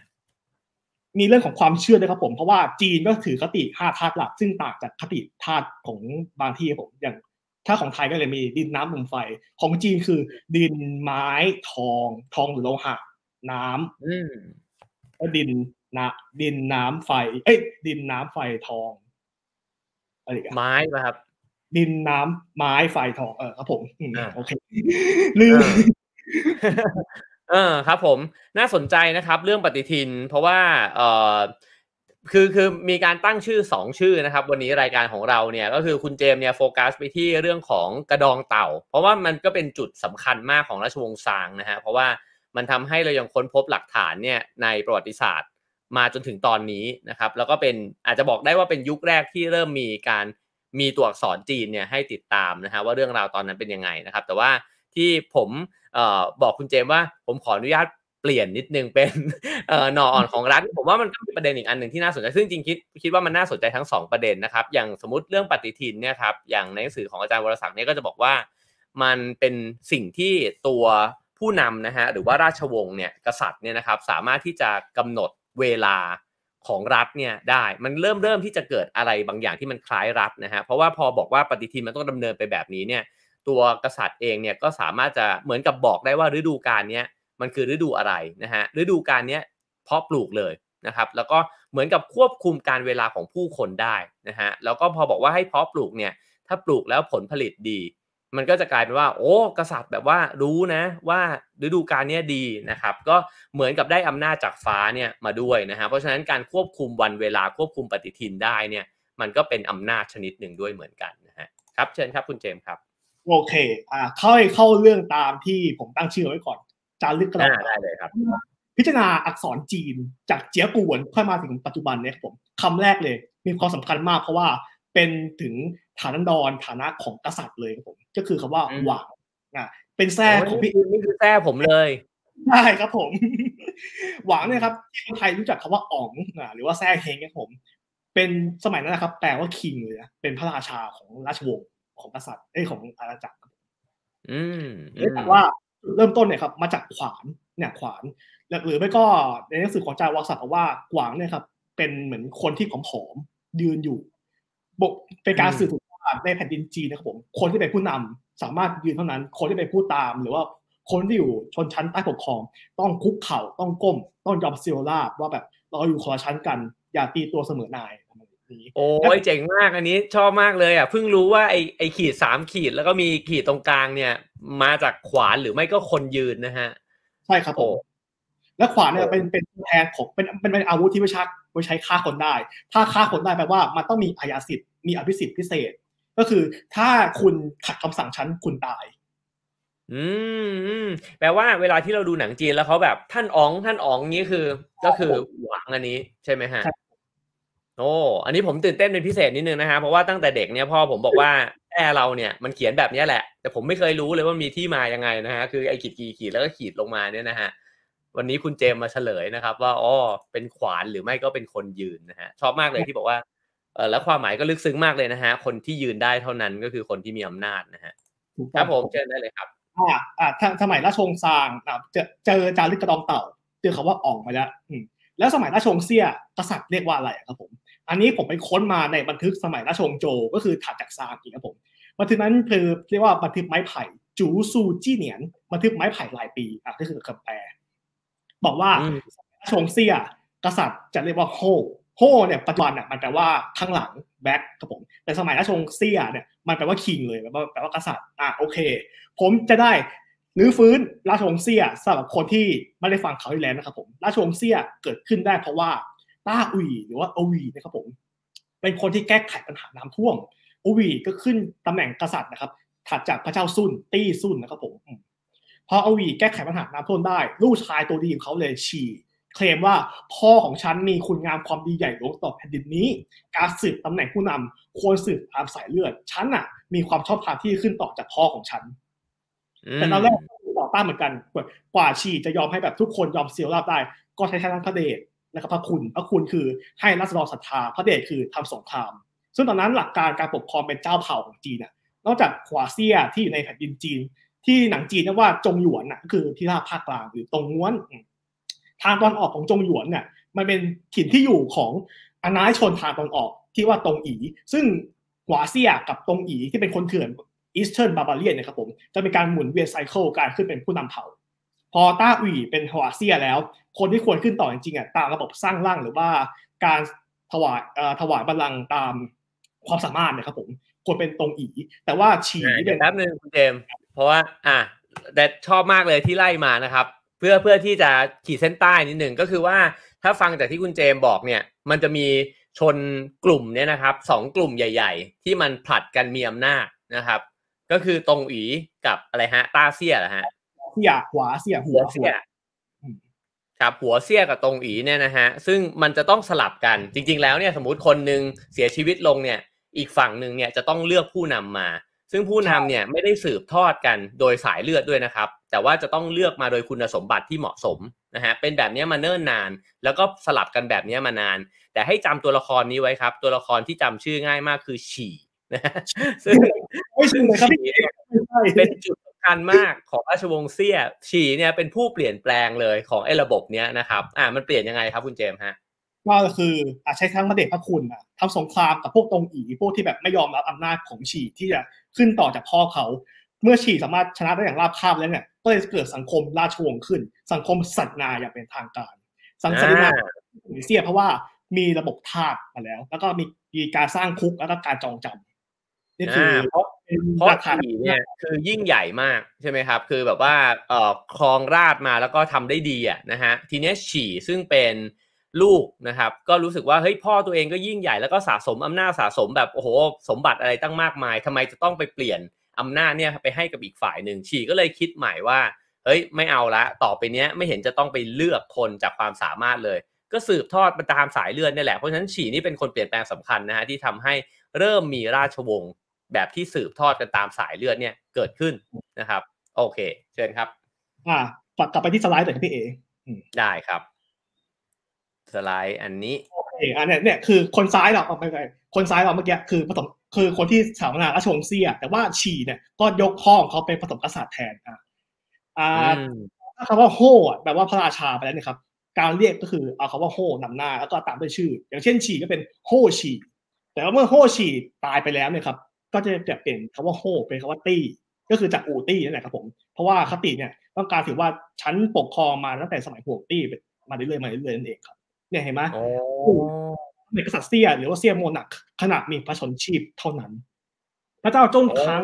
มีเรื่องของความเชื่อด้วยครับผมเพราะว่าจีนก็ถือคติห้าธาตุหลัก ซึ่งต่างจากคติธาตุของบางที่ครับผมอย่างถ้าของไทยก็เลยมีดินน้ำลมไฟ ของจีนคือ ดินไม้ทอง ทองหรือโลหะ น้ำอืมแล้วดินนะดินน้ำไฟ เอ้ย ดินน้ำไฟทองอะไรกันไม้ป่ะครับ ดินน้ำไม้ไฟทองเออครับผมอืมอ่าโอเคลืม เออครับผมน่าสนใจนะครับเรื่องปฏิทิน เพราะว่าเออคือคือมีการตั้งชื่อสองชื่อนะครับ วันนี้รายการของเราเนี่ยก็คือคุณเจมเนี่ยโฟกัสไปที่เรื่องของกระดองเต่า เพราะว่ามันก็เป็นจุดสำคัญมากของราชวงศ์ซางนะฮะเพราะว่ามันทำให้เรายังค้นพบหลักฐานเนี่ยในประวัติศาสตร์มาจนถึงตอนนี้นะครับ แล้วก็เป็นอาจจะบอกได้ว่าเป็นยุคแรกที่เริ่มมีการมีตัวอักษรจีนเนี่ยให้ติดตามนะฮะว่าเรื่องราวตอนนั้นเป็นยังไงนะครับ แต่ว่า ที่ผมออบอกคุณเจมส์ว่าผมขออนุญาตเปลี่ยนนิดนึงเป็นหน่ออ่อนของรัฐ ผมว่ามันก็มีประเด็นอีกอันหนึ่งที่น่าสนใจ ซึ่งจริงคิดคิดว่ามันน่าสนใจทั้งสองประเด็นนะครับ อย่างสมมติเรื่องปฏิทินเนี่ยครับอย่างในหนังสือของอาจารย์วรศักดิ์เนี่ยก็จะบอกว่ามันเป็นสิ่งที่ตัวผู้นำนะฮะหรือว่าราชวงศ์เนี่ยกษัตริย์เนี่ยนะครับสามารถที่จะกำหนดเวลาของรัฐเนี่ยได้มันเริ่มเริ่มที่จะเกิดอะไรบางอย่างที่มันคล้ายรัฐนะฮะเพราะว่าพอบอกว่าปฏิทินมันต้องดำเนินไปแบบนี้เนี่ย ตัวกษัตริย์เองเนี่ยก็สามารถจะเหมือนกับบอกได้ว่าฤดูกาลนี้มันคือฤดูอะไรนะฮะฤดูกาลนี้เพาะปลูกเลยนะครับแล้วก็เหมือนกับควบคุมการเวลาของผู้คนได้นะฮะแล้วก็พอบอกว่าให้เพาะปลูกเนี่ยถ้าปลูกแล้วผลผลิตดี มันก็จะกลายเป็นว่า โอ้กษัตริย์แบบว่ารู้นะว่าฤดูกาลนี้ดีนะครับก็เหมือนกับได้อำนาจจากฟ้าเนี่ยมาด้วยนะฮะเพราะฉะนั้นการควบคุมวันเวลาควบคุมปฏิทินได้เนี่ยมันก็เป็นอำนาจชนิดหนึ่งด้วยเหมือนกันนะฮะครับเชิญครับคุณเจมส์ครับ โอเค อ่าเข้าเข้าเรื่องตามที่ผมตั้งชื่อไว้ก่อน จารึกกระดาอ่าษได้เลยครับ พิจารณาอักษรจีนจากเจียกวนค่อยมาถึงปัจจุบันเนี่ยครับผมคำแรกเลย มีความสำคัญมากเพราะว่าเป็นถึงฐานันดรฐานะของกษัตริย์เลยครับผม ก็คือคำว่าอืมหวางอะเป็นแท้ของพี่นี่คือแท้ผมเลยใช่ครับผม หวังเนี่ยครับที่คนไทยรู้จักคำว่าอ๋องอ่าหรือว่าแซ่เฮงครับผม เป็นสมัยนั้นนะครับ แปลว่าคิงเลยนะเป็นพระราชาของราชวงศ์ ของกษัตริย์เอ้ยของอาณาจักรอืมเนื่องจากว่าจุดเริ่มต้นเนี่ยครับ มาจากขวานเนี่ยขวานแล้วหรือไม่ก็ในหนังสือของอาจารย์วสักดิ์บอกว่าขวางเนี่ยครับ เป็นเหมือนคนที่ผอมๆยืนอยู่บกเป็นการสื่อถึงว่าในแผ่นดินจีนนะครับผมคนที่เป็นผู้นำสามารถยืนเท่านั้น คนที่เป็นผู้ตามหรือว่าคนที่อยู่ชนชั้นใต้ปกครอง ต้องคุกเข่าต้องก้ม ต้องยอมเซียราบว่าแบบเราอยู่คนละชั้นกัน อย่าตีตัวเสมอนายประมาณ นี้ โอ้ยเจ๋งมากอันนี้ชอบมากเลยอะเพิ่งรู้ว่าไอไอขีดสามขีดแล้วก็มีขีดตรงกลางเนี่ย มาจากขวานหรือไม่ก็คนยืนนะฮะ ใช่ครับผโอ้มและขวานเนี่ยโอ้เป็นเป็นตัวแทนของเป็นเป็นเป็นอาวุธที่ไว้ใช้ไว้ใช้ฆ่าคนได้ ถ้าฆ่าคนได้แปลว่ามันต้องมีอาญาสิทธิ์มีอภิสิทธิ์พิเศษ ก็คือถ้าคุณขัดคำสั่งฉันคุณตายอืมอืมแปลว่าเวลาที่เราดูหนังจีนแล้วเขาแบบท่านอ๋องท่านอ๋องนี้คือ ก็คือหวังอันนี้ใช่ไหมฮะใช่ โอ้อันนี้ผมตื่นเต้นเป็นพิเศษนิดนึงนะฮะเพราะว่าตั้งแต่เด็กเนี่ยพ่อผมบอกว่าแอร์เราเนี่ยมันเขียนแบบเนี้ยแหละ แต่ผมไม่เคยรู้เลยว่ามีที่มายังไงนะฮะคือไอ้ขีดขีดขีดแล้วก็ขีดลงมาเนี่ยนะฮะวันนี้คุณเจมส์มาเฉลยนะครับ ว่าอ๋อเป็นขวานหรือไม่ก็เป็นคนยืนนะฮะชอบมากเลยที่บอกว่าเออแล้วความหมายก็ลึกซึ้งมากเลยนะฮะคนที่ยืนได้เท่านั้นก็คือคนที่มีอำนาจนะฮะถูกคต้รัอบงผมเชิญได้เลยครับอ่าอ่าถ้าสมัยราชวงศ์ซางนะเจอเจอจารึกกระดองเต่าเจอคำว่าอ่องมาแล้วอืมแล้วสมัยราชวงศ์เซี่ยกษัตริย์เรียกว่าอะไรครับผม อันนี้ผมไปค้นมาในบันทึกสมัยราชวงศ์โจวก็คือถัดจากซางอีกครับผมบันทึกนั้นคือเรียกว่าบันทึกไม้ไผ่จูซูจี้เหนียนบันทึกไม้ไผ่รายปีอะก็คือคำแปล บอกว่าอืมราชวงศ์เซี่ยกษัตริย์จะเรียกว่าโฮโฮเนี่ยปัจจุบันเนี่ยมันแปลว่าข้างหลังแบ็คครับผมแต่สมัยราชวงศ์เซี่ยเนี่ยมันแปลว่าคิงเลยแปลว่าแปลว่ากษัตริย์อะโอเค ผมจะได้หรือฟื้นราชวงศ์เซี่ยสำหรับคนที่ไม่ได้ฟังเขาที่แล้วนะครับผมราชวงศ์เซี่ยเกิดขึ้นได้เพราะว่า ต้าอุยหรือว่าอวีนะครับผมเป็นคนที่แก้ไขปัญหาน้ำท่วมอวีก็ขึ้นตำแหน่งกษัตริย์นะครับ ถัดจากพระเจ้าซุนตี้ซุนนะครับผมอืมพออวีแก้ไขปัญหาน้ำท่วมได้ ลูกชายตัวดีของเขาเลยฉี่เคลมว่าพ่อของฉันมีคุณงามความดีใหญ่หลวงต่อแผ่นดินนี้ การสืบตำแหน่งผู้นำควรสืบตามสายเลือด ฉันน่ะ มีความชอบธรรมที่ขึ้นต่อจากพ่อของฉัน แต่ตอนแรกต่อต้านเหมือนกัน กว่ากว่าชีจะยอมให้แบบทุกคนยอมเสียราบได้ ก็ใช้ทั้งพระเดช และก็พระคุณพระคุณคือให้รัศดรศรัทธาพระเดชคือทำสงคราม ซึ่งตอนนั้นหลักการการปกครองเป็นเจ้าเผ่าของจีนน่ะนอกจากขวาเซียที่อยู่ในแผ่นดินจีน ที่หนังจีนเรียกว่าจงหยวนน่ะก็คือที่ราบภาคกลางหรือตรงง้วน ทางตอนออกของจงหยวนเนี่ยมันเป็นถิ่นที่อยู่ของอาณาชนทางตอนออกที่ว่าตรงอีซึ่งขวาเซียกับตรงอีที่เป็นคนเถื่อนอีสเทิร์นบาบาเลียนนะครับผมจะเป็นการหมุนเวียนไซเคิลการขึ้นเป็นผู้นำเผ่า พอต้าอุ๋ยเป็นฮวาเซียแล้ว คนที่ควรขึ้นต่อจริงๆอะตามระบบสร้างร่างหรือว่าการถวายเอ่อถวายบัลลังก์ตามความสามารถเนะครับผมควรเป็นตรงอีแต่ว่าฉีอ่าเป็เดี๋ยวนแป๊บนึงคุณเจมส์เพราะว่า อะแต่ชอบมากเลยที่ไล่มานะครับ เพื่อเพื่อที่จะขีดเส้นใต้นิดหนึ่งก็คือว่าถ้าฟังจากที่คุณเจมส์บอกเนี่ย มันจะมีชนกลุ่มเนี่ยนะครับสองกลุ่มใหญ่ ๆ ที่มันผลัดกันมีอำนาจนะครับ ก็คือตรงอีกับอะไรฮะต้าเซียเหรอฮะ เซียขวาเซียหัวเสี้ยอืมครับหัวเสี้ยกับตรงอีเนี่ยนะฮะซึ่งมันจะต้องสลับกันจริง ๆ แล้วเนี่ยสมมติคนหนึ่งเสียชีวิตลงเนี่ย อีกฝั่งหนึ่งเนี่ยจะต้องเลือกผู้นำมา ซึ่งผู้นำเนี่ยไม่ได้สืบทอดกันโดยสายเลือดด้วยนะครับ แต่ว่าจะต้องเลือกมาโดยคุณสมบัติที่เหมาะสมนะฮะเป็นแบบเนี้ยมาเนิ่นนาน แล้วก็สลับกันแบบเนี้ยมานาน แต่ให้จำตัวละครนี้ไว้ครับ ตัวละครที่จำชื่อง่ายมากคือฉี่นะฮะซึ่งไม่ใช่เลยครับฉี่เนี่ยไม่ใช่เป็นจุดสำคัญมากของราชวงศ์เซี่ยฉีเนี่ยเป็นผู้เปลี่ยนแปลงเลยของไอ้ระบบเนี้ยนะครับอ่ามันเปลี่ยนยังไงครับคุณเจมส์ฮะก็คืออะใช้ทั้งพระเดชพระคุณอะทำสงครามกับพวกตรงอีพวกที่แบบไม่ยอมรับอำนาจของฉีที่จะขึ้นต่อจากพ่อเขา เมื่อฉีสามารถชนะได้อย่างราบคาบแล้วเนี่ยก็เลยเกิดสังคมราชวงศ์ขึ้น สังคมสัตนาอย่างเป็นทางการ สังคมนาเซียเพราะว่ามีระบบทาสมาแล้ว แล้วก็มีมีการสร้างคุกแล้วก็การจองจำนี่คืออ่าเพราะ เป็นเพราะราคาฉีเนี่ยคือยิ่งใหญ่มากใช่ไหมครับ คือแบบว่าเอ่อครองราชมาแล้วก็ทำได้ดีอะนะฮะทีเนี้ยฉีซึ่งเป็นลูกนะครับ ก็รู้สึกว่าเฮ้ยพ่อตัวเองก็ยิ่งใหญ่แล้วก็สะสมอำนาจสะสมแบบโอ้โหสมบัติอะไรตั้งมากมายทำไมจะต้องไปเปลี่ยนอำนาจเนี่ยไปให้กับอีกฝ่ายหนึ่งฉีก็เลยคิดใหม่ว่าเฮ้ยไม่เอาละต่อไปเนี้ยไม่เห็นจะต้องไปเลือกคนจากความสามารถเลย ก็สืบทอดมาตามสายเลือดนี่แหละเพราะฉะนั้นฉีนี่เป็นคนเปลี่ยนแปลงสำคัญนะฮะที่ทำให้เริ่มมีราชวงศ์ แบบที่สืบทอดกันตามสายเลือดเนี่ยเกิดขึ้นนะครับ โอเค เชิญครับ อ่ากลับไปที่สไลด์หน่อยครับพี่เอได้ครับ สไลด์อันนี้โอเคอันเนี้ยเนี่ยคือคนซ้ายเราเอาไปไปคนซ้ายเราเมื่อกี้คือผสมคือคนที่สถาปนาราชวงศ์เซี่ยแต่ว่าฉีเนี่ยก็ยกข้องเขาเป็นผสมกษัตริย์แทนอะอ่าอืมถ้าคำว่าโฮ่อะแปลว่าพระราชาไปแล้วนะครับ การเรียกก็คือเอาคำว่าโฮ่นำหน้าแล้วก็ตามด้วยชื่อ อย่างเช่นฉีก็เป็นโฮ่ฉีแต่ว่าเมื่อโฮ่ฉีตายไปแล้วเนี่ยครับ ก็จะจะเปลี่ยนคำว่าโฮ่เป็นคำว่าตี้ก็คือจากอูตี้นั่นแหละครับผมเพราะว่าคติเนี่ยต้องการถือว่าฉันปกครองมาตั้งแต่สมัยห่วงตี้มาเรื่อยๆมาเรื่อยๆนั่นเองครับ เนี่ยเห็นไหมโอ้ในกษัตริย์เซียหรือว่าเซียโมนักขนาดมีพระชนชีพเท่านั้น พระเจ้าจงคัง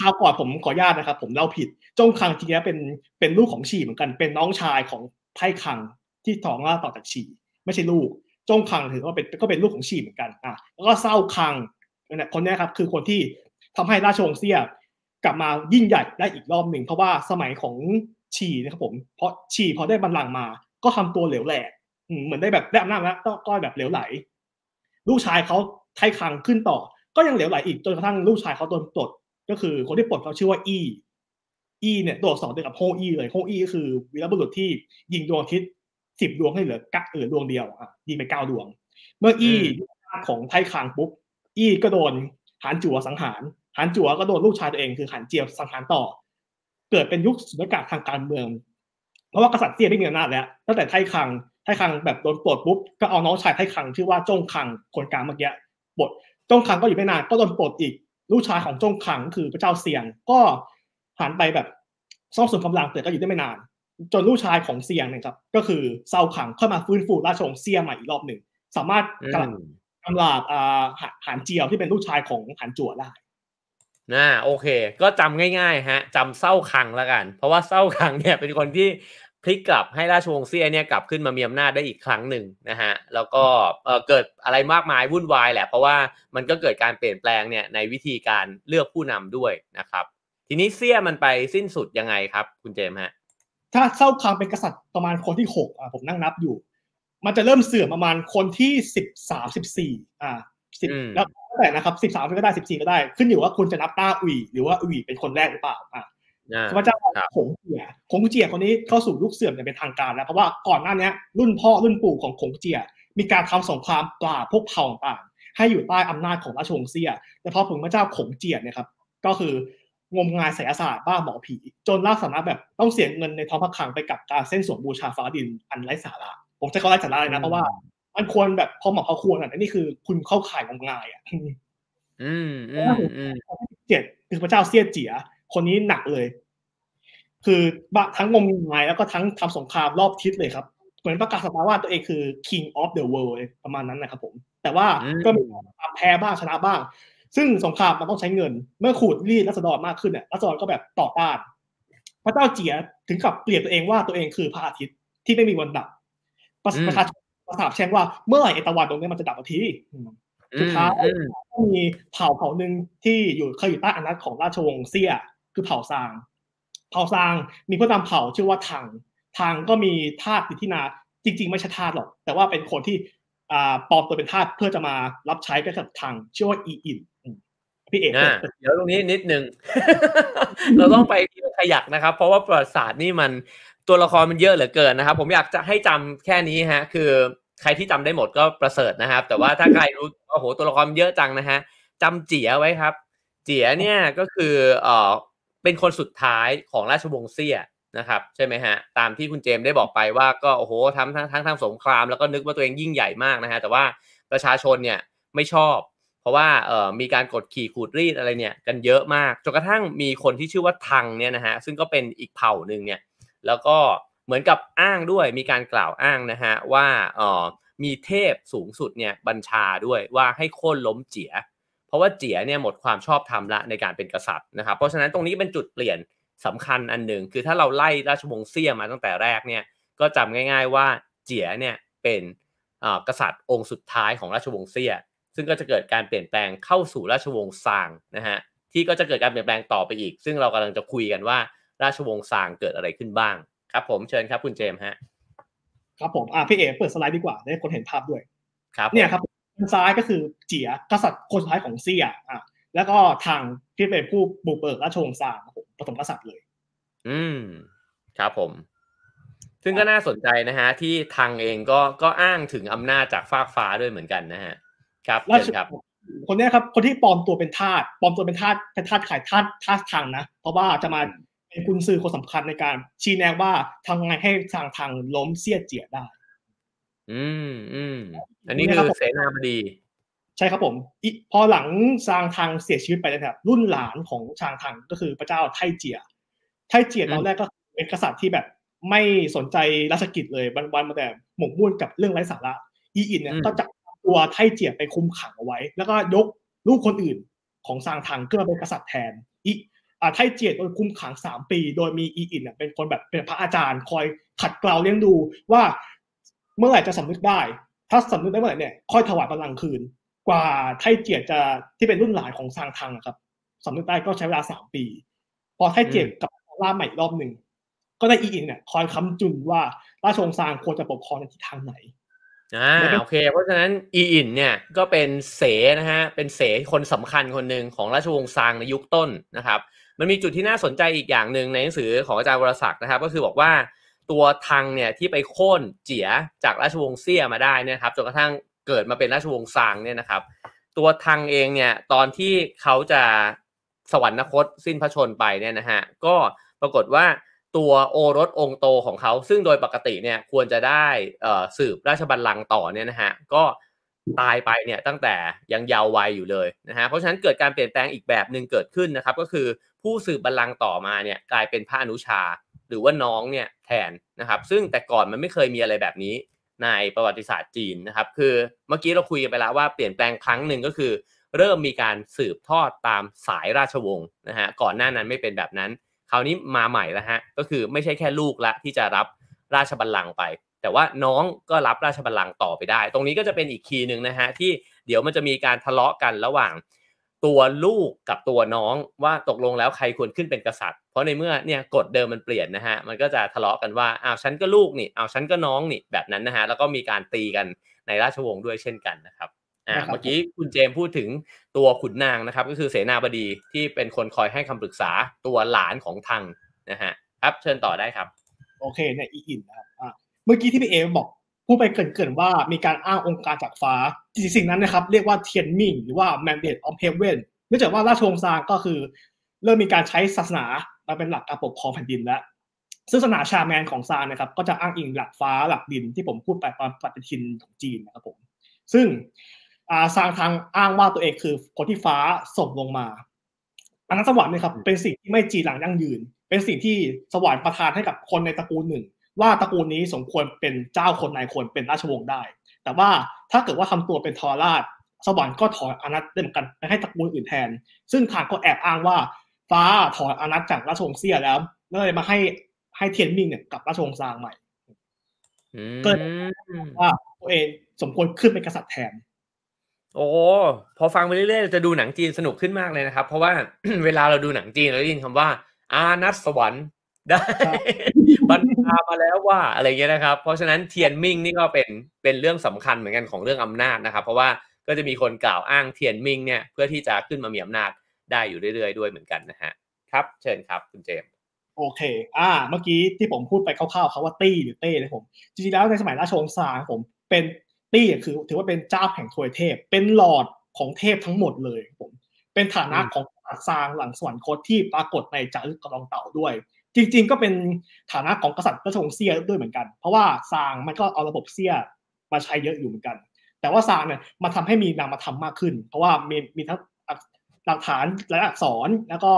คราวก่อนผมขออนุญาตนะครับ ผมเล่าผิดจงคังจริงๆแล้วเป็นเป็นลูกของฉีเหมือนกัน เป็นน้องชายของไพ่คังที่ท้องล่าต่อจากฉีไม่ใช่ลูกจงคังถือว่าเป็นก็เป็นลูกของฉีเหมือนกันอะแล้วก็เศร้าคังเนี่ยคนเนี้ยครับคือคนที่ทำให้ราชวงศ์เซียกลับมายิ่งใหญ่ได้อีกรอบหนึ่งเพราะว่าสมัยของชีนะครับผมเพราะชีพอได้บัลลังก์มา ก็ทำตัวเหลวแหลกเหมือนได้แบบได้อำนาจแล้วก็แบบเหลวไหล ลูกชายเขาไทคังขึ้นต่อ ก็ยังเหลวไหลอีกจนกระทั่งลูกชายเขาโดนปลดก็คือคนที่ปลดเขาชื่อว่าอีอีเนี่ยตัวสองเดียวกับโฮอีเลยโฮอีก็คือวีรบุรุษที่ยิงดวงอาทิตย์สิบดวงให้เหลือกะเหลือดวงเดียวอะยิงไปเก้าดวง เมื่ออีของไทคังปุ๊บ อีก็โดนหานจั่วสังหารหานจั่วก็โดนลูกชายตัวเองคือหานเจียวสังหารต่อ เกิดเป็นยุคสุญญากาศทางการเมือง เพราะว่ากษัตริย์เตี้ยไม่มีอำนาจแล้วตั้งแต่ไทคังไทคังแบบโดนปลดปุ๊บก็เอาน้องชายไทคังชื่อว่าจงคังคนกลางเมื่อกี้ปลดจงคังก็อยู่ไม่นานก็โดนปลดอีก ลูกชายของจงคังคือพระเจ้าเซียง ก็หันไปแบบซ่อมส่วนกำลังแต่ก็อยู่ได้ไม่นาน จนลูกชายของเซียงเนี่ยครับก็คือเซาขังเข้ามาฟื้นฟูราชวงศ์เซียใหม่อีกรอบหนึ่งสามารถกลับ กำลาบหานเจียวที่เป็นลูกชายของหานจั่วได้นะโอเค ก็จำง่าย ๆ ฮะจำเศร้าคังแล้วกัน เพราะว่าเศร้าคังเนี่ยเป็นคนที่พลิกกลับให้ราชวงศ์เซียเนี่ยกลับขึ้นมามีอำนาจได้อีกครั้งหนึ่งนะฮะแล้วก็เกิดอะไรมากมายวุ่นวายแหละ เพราะว่ามันก็เกิดการเปลี่ยนแปลงเนี่ยในวิธีการเลือกผู้นำด้วยนะครับ ทีนี้เซียมันไปสิ้นสุดยังไงครับ คุณเจมส์ฮะถ้าเศร้าคังเป็นกษัตริย์ประมาณคนที่หกอะผมนั่งนับอยู่ มันจะเริ่มเสื่อมประมาณคนที่สิบสามสิบสี่อ่าสิบแล้วแต่นะครับสิบสามก็ได้สิบสี่ก็ได้ ขึ้นอยู่ว่าคุณจะนับต้าอุ๋ยหรือว่าอุ๋ยเป็นคนแรกหรือเปล่าอ่าพระเจ้าขงเจียขงเจียคนนี้เข้าสู่ยุคเสื่อมอย่างเป็นทางการแล้วเพราะว่าก่อนหน้านี้รุ่นพ่อรุ่นปู่ของขงเจีย มีการทำสงครามปราบพวกเผ่าต่างๆให้อยู่ใต้อำนาจของราชวงศ์เซีย แต่พอถึงพระเจ้าขงเจียเนี่ยครับ ก็คืองมงายไสยศาสตร์บ้าหมอผี จนล่าสามารถแบบต้องเสียเงินในท้องพระคลังไปกับการเส้นสวงบูชาฟ้าดินอันไร้สาระ ผมใช้คำไร้สาระเลยนะ เพราะว่ามันควรแบบพอเหมาะพอควรอะนี่คือคุณเข้าข่ายงมงายอะอืมอืมอืมเจ็ดคือพระเจ้าเซียเจีย คนนี้หนักเลย คือบะทั้งงมงายแล้วก็ทั้งทำสงครามรอบทิศเลยครับ เหมือนประกาศสตาว่าตัวเองคือ king of the world ประมาณนั้นนะครับผม แต่ว่าก็มีความแพ้บ้างชนะบ้าง ซึ่งสงครามมันต้องใช้เงิน เมื่อขูดรีดรัศดรมากขึ้นเนี่ยรัศดรก็แบบต่อต้าน พระเจ้าเจียถึงกับเปลี่ยนตัวเองว่าตัวเองคือพระอาทิตย์ที่ไม่มีวันดับ ประชาชนประสาบแช่งว่าเมื่อไหร่ไอตะวันตรงนี้มันจะดับทีสุดท้ายก็มีเผ่าเผ่าหนึ่งที่อยู่เคยอยู่ใต้อานัตของราชวงศ์เซียคือเผ่าซาง เผ่าซางมีผู้นำเผ่าชื่อว่าทังทังก็มีทาสติที่นาจริง ๆ ไม่ใช่ทาสหรอก แต่ว่าเป็นคนที่อ่าปลอมตัวเป็นทาสเพื่อจะมารับใช้กับทังชื่อว่าอีอินพี่เอกเดี๋ยวตรงนี้นิดนึง เราต้องไปขยักนะครับ เพราะว่าประวัติศาสตร์นี่มัน ตัวละครมันเยอะเหลือเกินนะครับ ผมอยากจะให้จำแค่นี้ฮะ คือใครที่จำได้หมดก็ประเสริฐนะครับ แต่ว่าถ้าใครรู้โอ้โหตัวละครเยอะจังนะฮะจำเจียไว้ครับ เจียเนี่ยก็คือเออเป็นคนสุดท้ายของราชวงศ์เซี่ยนะครับใช่ไหมฮะตามที่คุณเจมได้บอกไปว่าก็โอ้โหทำทั้งทั้งทางสงคราม แล้วก็นึกว่าตัวเองยิ่งใหญ่มากนะฮะแต่ว่าประชาชนเนี่ยไม่ชอบ เพราะว่าเอ่อมีการกดขี่ขูดรีดอะไรเนี่ยกันเยอะมากจนกระทั่งมีคนที่ชื่อว่าทังเนี่ยนะฮะซึ่งก็เป็นอีกเผ่าหนึ่งเนี่ย แล้วก็เหมือนกับอ้างด้วยมีการกล่าวอ้างนะฮะว่าเอ่อมีเทพสูงสุดเนี่ยบัญชาด้วยว่าให้โค่นล้มเจีย เพราะว่าเจียเนี่ยหมดความชอบธรรมละในการเป็นกษัตริย์นะครับ เพราะฉะนั้นตรงนี้เป็นจุดเปลี่ยนสำคัญอันหนึ่งคือถ้าเราไล่ราชวงศ์เซี่ยมาตั้งแต่แรกเนี่ยก็จำง่าย ๆว่าเจียเนี่ยเป็นกษัตริย์องค์สุดท้ายของราชวงศ์เซี่ย ซึ่งก็จะเกิดการเปลี่ยนแปลงเข้าสู่ราชวงศ์ซางนะฮะที่ก็จะเกิดการเปลี่ยนแปลงต่อไปอีก ซึ่งเรากำลังจะคุยกันว่า ราชวงศ์ซางเกิดอะไรขึ้นบ้าง ครับ ผมเชิญครับคุณเจมส์ฮะ ครับผมอ่าพี่เอเปิดสไลด์ดีกว่าได้คนเห็นภาพด้วยครับเนี่ยครับทางซ้ายก็คือเจียกษัตริย์คนสุดท้ายของเซียอะแล้วก็ทางที่เป็นผู้บุกเบิกราชวงศ์ซางผมผสมกษัตริย์เลย อืมครับผม ซึ่งก็น่าสนใจนะฮะ ที่ทางเองก็ก็อ้างถึงอำนาจจากฟากฟ้าด้วยเหมือนกันนะฮะ ครับราชครับคนนี้ครับ คนที่ปลอมตัวเป็นทาสปลอมตัวเป็นทาสเป็นทาสขายทาสทาสทางนะ เพราะว่าจะมา เป็นกุญซือคนสำคัญในการชี้แนะว่าทำไงให้ทางทางล้มเสียเจียได้ อืมอืมอันนี้คือเสนาบดี ใช่ครับผมพอหลังซางทางเสียชีวิตไปนะครับ รุ่นหลานของชางทางก็คือพระเจ้าไทเจีย ไทเจียตอนแรกก็เป็นกษัตริย์ที่แบบไม่สนใจราชกิจเลยวันๆมาแต่หมกมุ่นกับเรื่องไร้สาระอีอินเนี่ยก็จับตัวไทเจียไปคุมขังเอาไว้ แล้วก็ยกลูกคนอื่นของซางทางขึ้นมาเป็นกษัตริย์แทนอี ไทเจียโดยคุมขังสามปี โดยมีอีอินเป็นคนแบบเป็นพระอาจารย์คอยขัดเกลาเลี้ยงดูว่าเมื่อไหร่จะสำนึกได้ ถ้าสำนึกได้เมื่อไหร่เนี่ยค่อยถวายบัลลังก์คืน กว่าไทเจียจะที่เป็นรุ่นหลานของซางทังครับสำนึกได้ก็ใช้เวลาสามปี พอไทเจ็บกับล่าใหม่รอบหนึ่งก็ได้อีอินเนี่ยคอยคำจุนว่าราชวงศ์ซางควรจะปกครองในทิศทางไหนอ่าโอเค เพราะฉะนั้นอีอินเนี่ยก็เป็นเสนะฮะเป็นเสคนสำคัญคนหนึ่งของราชวงศ์ซางในยุคต้นนะครับ มันมีจุดที่น่าสนใจอีกอย่างหนึ่งในหนังสือของอาจารย์วรศักดิ์นะครับ ก็คือบอกว่าตัวทังเนี่ยที่ไปโค่นเจียจากราชวงศ์เซี่ยมาได้นี่ยครับจนกระทั่งเกิดมาเป็นราชวงศ์ซางเนี่ยนะครับ ตัวทังเองเนี่ยตอนที่เขาจะสวรรคตสิ้นพระชนไปเนี่ยนะฮะก็ปรากฏว่าตัวโอรสองโตของเขา ซึ่งโดยปกติเนี่ยควรจะได้สืบราชบัลลังก์ต่อเนี่ยนะฮะก็ตายไปเนี่ยตั้งแต่ยังเยาว์วัยอยู่เลยนะฮะเพราะฉะนั้นเกิดการเปลี่ยนแปลงอีกแบบหนึ่งเกิดขึ้นนะครับ ก็คือ ผู้สืบบัลลังก์ต่อมาเนี่ยกลายเป็นพระอนุชา หรือว่าน้องเนี่ยแทนนะครับซึ่งแต่ก่อนมันไม่เคยมีอะไรแบบนี้ในประวัติศาสตร์จีนนะครับคือเมื่อกี้เราคุยกันไปแล้วว่าเปลี่ยนแปลงครั้งหนึ่งก็คือ เริ่มมีการสืบทอดตามสายราชวงศ์นะฮะก่อนหน้านั้นไม่เป็นแบบนั้น คราวนี้มาใหม่แล้วฮะก็คือไม่ใช่แค่ลูกละที่จะรับราชบัลลังก์ไป แต่ว่าน้องก็รับราชบัลลังก์ต่อไปได้ ตรงนี้ก็จะเป็นอีกคีย์หนึ่งนะฮะที่เดี๋ยวมันจะมีการทะเลาะกันระหว่าง ตัวลูกกับตัวน้องว่าตกลงแล้วใครควรขึ้นเป็นกษัตริย์ เพราะในเมื่อเนี่ยกฎเดิมมันเปลี่ยนนะฮะมันก็จะทะเลาะกันว่าอ้าวฉันก็ลูกนี่อ้าวฉันก็น้องนี่แบบนั้นนะฮะแล้วก็มีการตีกันในราชวงศ์ด้วยเช่นกันนะครับอ่าเมื่อกี้คุณเจมพูดถึงตัวขุนนางนะครับ ก็คือเสนาบดีที่เป็นคนคอยให้คำปรึกษาตัวหลานของทังนะฮะครับเชิญต่อได้ครับ โอเคเนี่ยอีอินนะครับเมื่อกี้ที่พี่เอบอก พูดไปเกินๆว่ามีการอ้างองค์การจากฟ้าจริงสิ่งนั้นนะครับ เรียกว่าเทียนมิงหรือว่า mandate of heaven เนื่องจากว่าราชวงศ์ซางก็คือ เริ่มมีการใช้ศาสนามาเป็นหลักการปกครองแผ่นดินแล้วซึ่งศาสนาชาแมนของซางนะครับ ก็จะอ้างอิงหลักฟ้าหลักดินที่ผมพูดไปตอนปฏิทินของจีนนะครับผมซึ่งอาซางทางอ้างว่าตัวเองคือคนที่ฟ้าส่งลงมาอันนั้นสวรรค์เนี่ยครับเป็นสิ่งที่ไม่จีหลังยั่งยืน เป็นสิ่งที่สวรรค์ประทานให้กับคนในตระกูลหนึ่ง ว่าตระกูลนี้สมควรเป็นเจ้าคนนายคนเป็นราชวงศ์ได้ แต่ว่าถ้าเกิดว่าทำตัวเป็นทรราชสวรรค์ก็ถอนอนัตได้เหมือนกันไปให้ตระกูลอื่นแทน ซึ่งทางก็แอบอ้างว่าฟ้าถอนอนัตจากราชวงศ์เซี่ยแล้วเลยมาให้ให้เทียนมิงเนี่ยกับราชวงศ์ซางใหม่ก็ว่าตัวเองสมควรขึ้นเป็นกษัตริย์แทน โอ้พอฟังไปเรื่อยๆจะดูหนังจีนสนุกขึ้นมากเลยนะครับ เพราะว่าเวลาเราดูหนังจีนเราได้ยินคำว่า อานัสสวรรค์ ได้บรรพามาแล้วว่าอะไรเงี้ยนะครับ เพราะฉะนั้นเทียนมิงนี่ก็เป็นเป็นเรื่องสำคัญเหมือนกันของเรื่องอำนาจนะครับ เพราะว่าก็จะมีคนกล่าวอ้างเทียนมิงเนี่ยเพื่อที่จะขึ้นมามีอำนาจได้อยู่เรื่อยๆ ด้วยเหมือนกันนะฮะครับ เชิญครับคุณเจมโอเค อ่า เมื่อกี้ที่ผมพูดไปคร่าวๆเขาว่าตี้หรือเต้นะผม จริงๆแล้วในสมัยราชวงศ์ซางผมเป็นตี้คือ ถือว่าเป็นเจ้าแห่งทวยเทพ เป็นหลอดของเทพทั้งหมดเลยผม เป็นฐานะของซางหลังสวรรคตที่ปรากฏในจารึกกระรองเต่าด้วย จริง ๆ ก็เป็นฐานะของกษัตริย์ราชวงศ์เซียด้วยเหมือนกัน เพราะว่าซางมันก็เอาระบบเซียมาใช้เยอะอยู่เหมือนกัน แต่ว่าซางเนี่ยมาทำให้มีนามธรรมมากขึ้น เพราะว่ามีมีทั้งหลักฐานและอักษรแล้วก็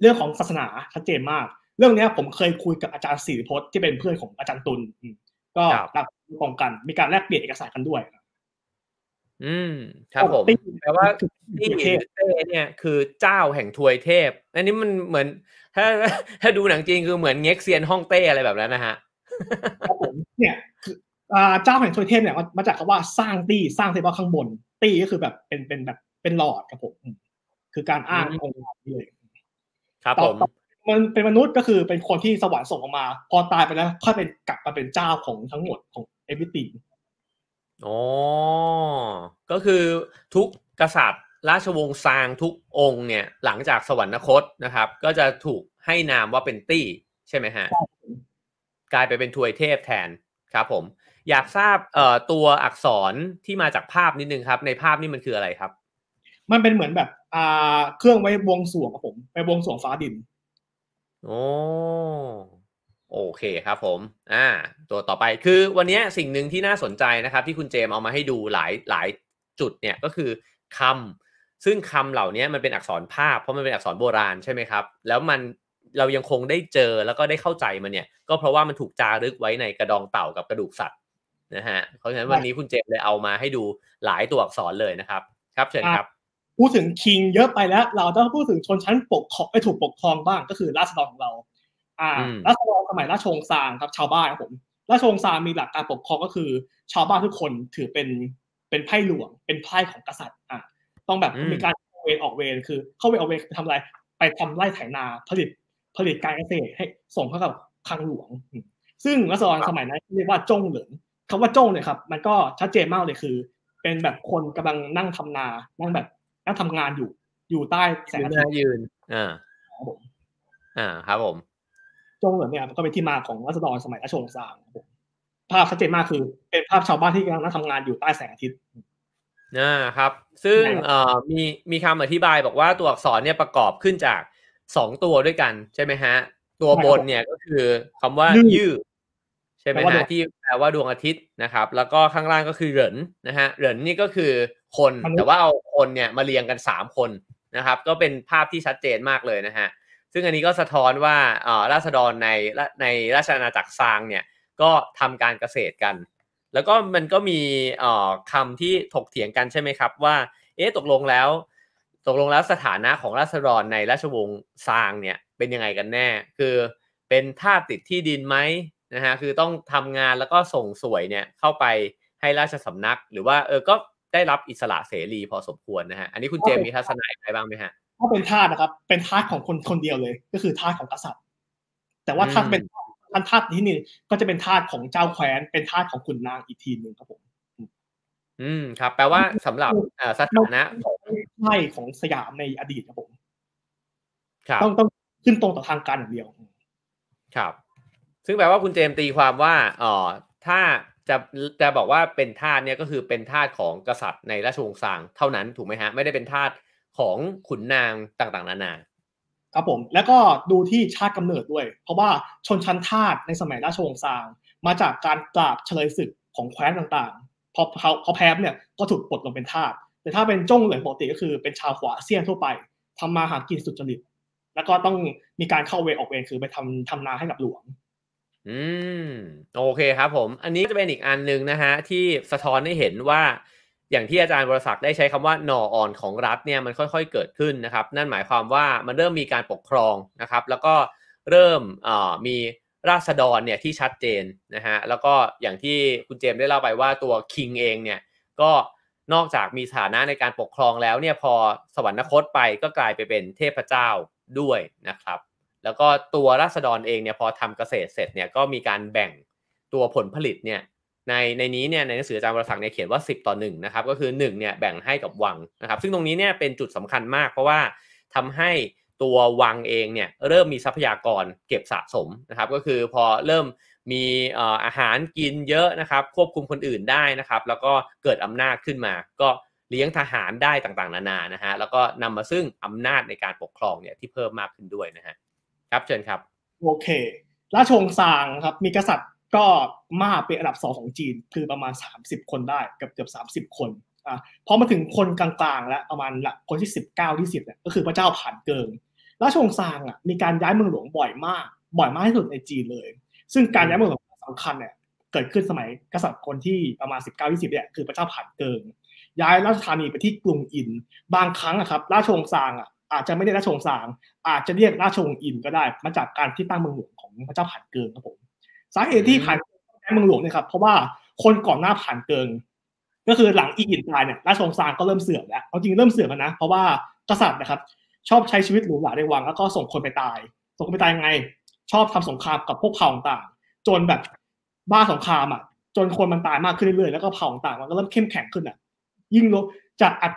เรื่องของศาสนาชัดเจนมาก เรื่องนี้ผมเคยคุยกับอาจารย์ศิริพจน์ที่เป็นเพื่อนของอาจารย์ตุลก็หลักตรงกัน มีการแลกเปลี่ยนเอกสารกันด้วย อืมครับผมแปลว่าที่เต้เนี่ยคือเจ้าแห่งทวยเทพ อันนี้มันเหมือน ถ้าถ้าดูหนังจริงคือเหมือนเง็กเซียนฮ่องเต้อะไรแบบนั้นนะฮะครับผมเนี่ยคือเจ้าแห่งทวยเทพเนี่ยมาจากคำว่าสร้างตี้สร้างเทพข้างบน ตี้ก็คือแบบเป็นเป็นแบบเป็นหลอดครับผมคือการอ้างองค์นี้เลยครับผมมันเป็นมนุษย์ก็คือเป็นคนที่สวรรค์ส่งออกมา พอตายไปแล้วค่อยเป็นกลับมาเป็นเจ้าของทั้งหมดของเอวิติง อ๋อ ก็คือทุกกษัตริย์ ราชวงศ์ซางทุกองค์เนี่ย หลังจากสวรรคตนะครับ ก็จะถูกให้นามว่าเป็นตี้ใช่ไหมฮะ กลายไปเป็นทวยเทพแทนครับผม อยากทราบเอ่อตัวอักษรที่มาจากภาพนิดนึงครับ ในภาพนี้มันคืออะไรครับ มันเป็นเหมือนแบบอ่าเครื่องไว้บวงสรวงครับผม ไปบวงสรวงฟ้าดิน โอ้ โอเคครับผม อ่า ตัวต่อไปคือวันนี้สิ่งหนึ่งที่น่าสนใจนะครับที่คุณเจมเอามาให้ดูหลายหลายจุดเนี่ยก็คือคำซึ่งคำเหล่านี้มันเป็นอักษรภาพเพราะมันเป็นอักษรโบราณใช่ไหมครับ แล้วมันเรายังคงได้เจอแล้วก็ได้เข้าใจมันเนี่ย ก็เพราะว่ามันถูกจารึกไว้ในกระดองเต่ากับกระดูกสัตว์นะฮะ เพราะฉะนั้นวันนี้คุณเจมเลยเอามาให้ดูหลายตัวอักษรเลยนะครับ ครับเชิญครับ พูดถึงคิงเยอะไปแล้ว เราต้องพูดถึงชนชั้นปกครองไปถูกปกครองบ้างก็คือราษฎรของเรา อ่าราษฎรสมัยราชวงศ์ซางครับ ชาวบ้านครับผมราชวงศ์ซางมีหลักการปกครองก็คือ ชาวบ้านทุกคนถือเป็นเป็นไพ่หลวง เป็นไพ่ของกษัตริย์อ่าต้องแบบมีการเวรออกเวรคือ เข้าเวรออกเวรทำอะไร ไปไปทำไร่ไถนาผลิตผลิตการเกษตรให้ส่งเข้ากับคลังหลวง ซึ่งรัษฎรสมัยนั้นเรียกว่าจงเหลินคำว่าจงเนี่ยครับ มันก็ชัดเจนมากเลยคือ เป็นแบบคนกำลังนั่งทำนา นั่งแบบนั่งทำงานอยู่ อยู่ใต้แสงอาทิตย์ยืนอ่าครับผมอ่าครับผม จงเหลินเนี่ยมันก็เป็นที่มาของรัษฎรสมัยราชวงศ์ซางครับผมภาพชัดเจนมากคือเป็นภาพชาวบ้านที่กำลังนั่งทำงานอยู่ใต้แสงอาทิตย์อ่าครับ ซึ่งใช่ครับเอ่อมีมีคำอธิบายบอกว่าตัวอักษรเนี่ยประกอบขึ้นจากสองตัวด้วยกันใช่ไหมฮะ ตัวบนเนี่ยก็คือคำว่ายืดยืดใช่ไหมแปลว่าดฮะวงที่แปลว่าดวงอาทิตย์นะครับ แล้วก็ข้างล่างก็คือเหรินนะฮะเหรินนี่ก็คือคนมนุษย์แต่ว่าเอาคนเนี่ยมาเรียงกันสามคนนะครับ ก็เป็นภาพที่ชัดเจนมากเลยนะฮะ ซึ่งอันนี้ก็สะท้อนว่าอ่อราษฎรในในราชอาณาจักรซางเนี่ยก็ทำการเกษตรกัน แล้วก็มันก็มีอ่อคำที่ถกเถียงกันใช่ไหมครับ ว่า เอ๊ะตกลงแล้ว ตกลงแล้วสถานะของราษฎรในราชวงศ์ซางเนี่ยเป็นยังไงกันแน่ คือเป็นทาสติดที่ดินไหมนะฮะคือต้องทำงานแล้วก็ส่งสวยเนี่ยเข้าไปให้ราชสำนัก หรือว่าเออก็ได้รับอิสระเสรีพอสมควรนะฮะอันนี้คุณเจมส์มีทัศนะอะไรบ้างไหมฮะ ถ้าเป็นทาสนะครับ เป็นทาสของคนคนเดียวเลย ก็คือทาสของกษัตริย์ แต่ว่าถ้าอืมเป็นท่านทาสที่นี่ก็จะเป็นทาสของเจ้าแคว้น เป็นทาสของขุนนางอีกทีหนึ่งครับผม อืมครับ แปลว่าสำหรับเอ่อสถานะใช่ของสยามในอดีตครับผมครับต้องต้องขึ้นตรงต่อทางการอย่างเดียว ครับ ซึ่งแปลว่าคุณเจมส์ตีความว่าเอ่อถ้าจะจะบอกว่าเป็นทาสเนี่ยก็คือเป็นทาสของกษัตริย์ในราชวงศ์ซางเท่านั้นถูกไหมฮะ ไม่ได้เป็นทาส ของขุนนางต่างๆ นานาครับผมแล้วก็ดูที่ชาติกำเนิดด้วย เพราะว่าชนชั้นทาสในสมัยราชวงศ์ซาง มาจากการปราบเฉลยศึกของแคว้นต่างๆ พอเขาเขาแพ้เนี่ยก็ถูกปลดลงเป็นทาสแต่ถ้าเป็นจ้งเหลินปกติก็คือเป็นชาวขวาเซียนทั่วไปทำมาหากินสุจริตแล้วก็ต้องมีการเข้าเวรออกเวรคือไปทำทำนาให้กับหลวง อืมโอเคครับผม อันนี้จะเป็นอีกอันหนึ่งนะฮะที่สะท้อนให้เห็นว่า อย่างที่อาจารย์บรศักดิ์ได้ใช้คำว่าหน่ออ่อนของรัฐเนี่ยมันค่อยๆเกิดขึ้นนะครับ นั่นหมายความว่ามันเริ่มมีการปกครองนะครับ แล้วก็เริ่มมีราษฎรเนี่ยที่ชัดเจนนะฮะแล้วก็อย่างที่คุณเจมส์ได้เล่าไปว่าตัวคิงเองเนี่ยก็นอกจากมีฐานะในการปกครองแล้วเนี่ยพอสวรรคตไปก็กลายไปเป็นเทพเจ้าด้วยนะครับ แล้วก็ตัวราษฎรเองเนี่ยพอทำเกษตรเสร็จเนี่ยก็มีการแบ่งตัวผลผลิตเนี่ย ในในนี้เนี่ยในหนังสืออาจารย์วรศักดิ์เนี่ยเขียนว่า 10 ต่อ1นะครับก็คือ1เนี่ยแบ่งให้กับวังนะครับ ซึ่งตรงนี้เนี่ยเป็นจุดสำคัญมาก เพราะว่าทำให้ตัววังเองเนี่ยเริ่มมีทรัพยากรเก็บสะสมนะครับ ก็คือพอเริ่มมีเอ่ออาหารกินเยอะนะครับ ควบคุมคนอื่นได้นะครับ แล้วก็เกิดอำนาจขึ้นมา ก็เลี้ยงทหารได้ต่างๆ นานานะฮะแล้วก็นำมาซึ่งอำนาจในการปกครองเนี่ยที่เพิ่มมากขึ้นด้วยนะฮะครับเชิญครับโอเคราชวงศ์ซางครับมีกษัตริย์ ก็มากเป็นอันดับสองของจีนคือประมาณ 30 คนได้เกือบเกือบสามสิบคนอะพอมาถึงคนกลางๆ แล้วประมาณละคนที่สิบเก้าที่สิบเนี่ยก็คือพระเจ้าผ่านเกิงราชวงศ์ซางอะมีการย้ายเมืองหลวงบ่อยมาก บ่อยมากที่สุดในจีนเลย ซึ่งการย้ายเมืองหลวงสำคัญเนี่ยเกิดขึ้นสมัยกษัตริย์คนที่ประมาณ 19 20เนี่ยคือพระเจ้าผ่านเกิง ย้ายราชธานีไปที่กรุงอิน บางครั้งอะครับราชวงศ์ซางอะอาจจะไม่ได้ราชวงศ์ซาง อาจจะเรียกราชวงศ์อินก็ได้มาจากการที่ตั้งเมืองหลวงของพระเจ้าผ่านเกิงครับผม สาเหตุที่ผ่านเกิงย้ายเมืองหลวงเนี่ยครับเพราะว่าคนก่อนหน้าผ่านเกิง ก็คือหลังอีอินตายเนี่ยราชวงศ์ซางก็เริ่มเสื่อมแล้วเอาจริงเริ่มเสื่อมแล้วนะ เพราะว่ากษัตริย์นะครับ ชอบใช้ชีวิตหรูหราในวังแล้วก็ส่งคนไปตาย ส่งคนไปตายยังไง ชอบทำสงครามกับพวกเผ่าต่างๆจนแบบบ้าสงครามอะ จนคนมันตายมากขึ้นเรื่อยๆแล้วก็เผ่าต่างๆมันก็เริ่มเข้มแข็งขึ้นอะ ยิ่งลบจากอัด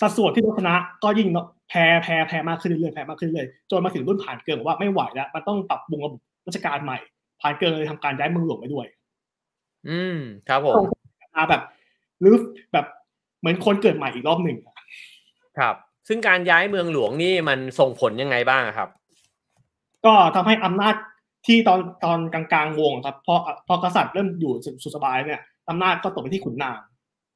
สัดส่วนที่ลดชนะก็ยิ่งแพ้แพ้แพ้มากขึ้นเรื่อยๆแพ้มากขึ้นเรื่อยๆจนมาถึงรุ่นผ่านเกินบอกว่าไม่ไหวแล้วมันต้องปรับปรุงระบบราชการใหม่ ผ่านเกินเลยทำการย้ายเมืองหลวงไปด้วย อืม ครับผมมาแบบหรือแบบเหมือนคนเกิดใหม่อีกรอบหนึ่งอะครับ ซึ่งการย้ายเมืองหลวงนี่มันส่งผลยังไงบ้างครับ ก็ทำให้อำนาจที่ตอนตอนกลางๆวงครับพอพอกษัตริย์เริ่มอยู่สุขสบายเนี่ยอำนาจก็ตกไปที่ขุนนาง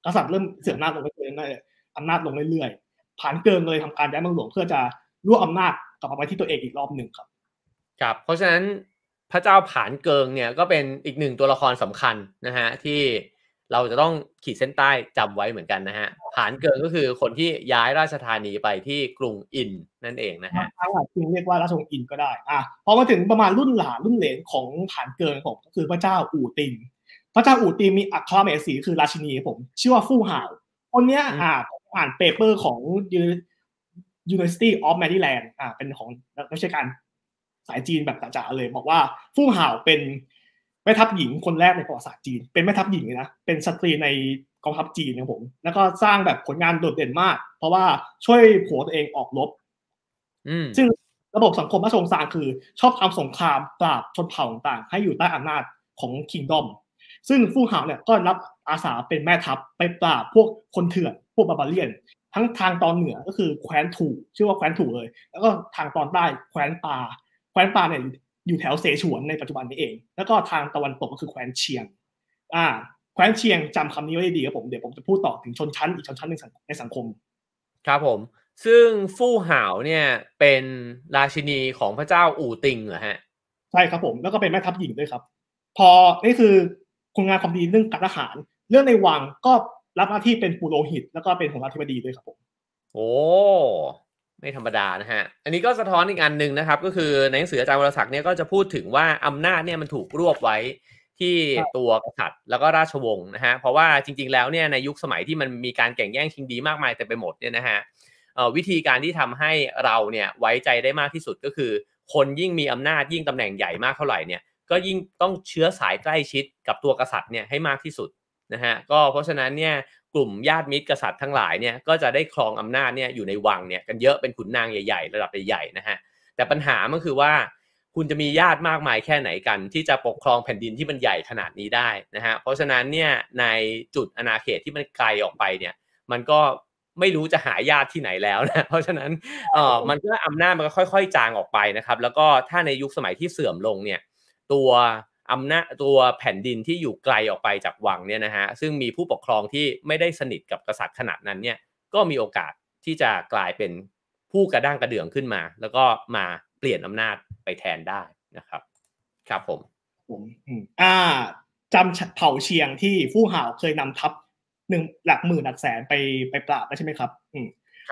กษัตริย์เริ่มเสื่อมอำนาจลงไปเรื่อยๆอำนาจลงเรื่อยๆผ่านเกินเลยทำการย้ายเมืองหลวงเพื่อจะรวบอำนาจกลับมาไว้ที่ตัวเองอีกรอบหนึ่งครับ ครับ เพราะฉะนั้น พระเจ้าผานเกิงเนี่ยก็เป็นอีกหนึ่งตัวละครสำคัญนะฮะที่เราจะต้องขีดเส้นใต้จำไว้เหมือนกันนะฮะผานเกิงก็คือคนที่ย้ายราชธานีไปที่กรุงอินนั่นเองนะฮะทางหลักจึงเรียกว่าราชวงศ์อินก็ได้อะพอมาถึงประมาณรุ่นหลานรุ่นเหลนของผานเกินผมก็คือพระเจ้าอู่ตินพระเจ้าอู่ตินมีอัครเหสีคือราชินีผม ชื่อว่าฟู่ห่าวคนเนี้ยอ่าอ่านเปเปอร์ของ University of Maryland อ่าเป็นของนักวิชาการ สายจีนแบบจ๋าๆเลย บอกว่าฟู่ห่าวเป็นแม่ทัพหญิงคนแรกในประวัติศาสตร์จีน เป็นแม่ทัพหญิงเลยนะเป็นสตรีในกองทัพจีนนะผม แล้วก็สร้างแบบผลงานโดดเด่นมาก เพราะว่าช่วยผัวตัวเองออกรบอืมซึ่งระบบสังคมราชวงศ์ซางคือ ชอบทำสงครามปราบชนเผ่าต่างๆให้อยู่ใต้อำนาจของคิงดอมซึ่งฟู่หาวเนี่ยก็รับอาสาเป็นแม่ทัพไปปราบพวกคนเถื่อน พวกบาบาเลียน ทั้งทางตอนเหนือก็คือแคว้นถูชื่อว่าแคว้นถูเลย แล้วก็ทางตอนใต้แคว้นปา แคว้นปาเนี่ยอยู่แถวเสฉวนในปัจจุบันนี้เอง แล้วก็ทางตะวันตกก็คือแคว้นเชียง อ่า แคว้นเชียงจำคำนี้ไว้ดีครับผมเดี๋ยวผมจะพูดต่อถึงชนชั้นอีกชนชั้นหนึ่งในสังคม ครับผม ซึ่งฟู่หาวเนี่ยเป็นราชินีของพระเจ้าอู่ติงเหรอฮะใช่ครับผมแล้วก็เป็นแม่ทัพหญิงด้วยครับ พอนี่คือคุณงานความดีเรื่องการทหาร เรื่องในวังก็รับหน้าที่เป็นปุโรหิต แล้วก็เป็นของราธิบดีด้วยครับผมโอ้ ไม่ธรรมดานะฮะ อันนี้ก็สะท้อนอีกอันหนึ่งนะครับ ก็คือในหนังสืออาจารย์วรศักดิ์เนี่ยก็จะพูดถึงว่าอำนาจเนี่ยมันถูกรวบไว้ที่ตัวกษัตริย์แล้วก็ราชวงศ์นะฮะ เพราะว่าจริง ๆ แล้วเนี่ยในยุคสมัยที่มันมีการแข่งแย่งชิงดีมากมายแต่ไปหมดเนี่ยนะฮะวิธีการที่ทำให้เราเนี่ยไว้ใจได้มากที่สุดก็คือ คนยิ่งมีอำนาจยิ่งตำแหน่งใหญ่มากเท่าไหร่เนี่ยก็ยิ่งต้องเชื้อสายใกล้ชิดกับตัวกษัตริย์เนี่ยให้มากที่สุดนะฮะก็เพราะฉะนั้นเนี่ย กลุ่มญาติมิตรกษัตริย์ทั้งหลายเนี่ยก็จะได้ครองอำนาจเนี่ยอยู่ในวังเนี่ยกันเยอะเป็นขุนนางใหญ่ๆ ระดับใหญ่ๆนะฮะแต่ปัญหามันคือว่า คุณจะมีญาติมากมายแค่ไหนกัน ที่จะปกครองแผ่นดินที่มันใหญ่ขนาดนี้ได้นะฮะเพราะฉะนั้นเนี่ยในจุดอาณาเขตที่มันไกลออกไปเนี่ยมันก็ไม่รู้จะหาญาติที่ไหนแล้วนะเพราะฉะนั้นเอ่อมันก็อำนาจมันก็ค่อย ๆ จางออกไปนะครับ แล้วก็ถ้าในยุคสมัยที่เสื่อมลงเนี่ยตัว อำนาจตัวแผ่นดินที่อยู่ไกลออกไปจากวังเนี่ยนะฮะซึ่งมีผู้ปกครองที่ไม่ได้สนิทกับกษัตริย์ขนาดนั้นเนี่ยก็มีโอกาสที่จะกลายเป็นผู้กระด้างกระเดื่องขึ้นมา แล้วก็มาเปลี่ยนอำนาจไปแทนได้นะครับ ครับผมผมอ่าจำเผ่าเชียงที่ฟู่ห่าวเคยนำทัพหนึ่งหลักหมื่นหลักแสนไปไปปราบใช่ไหมครับอืม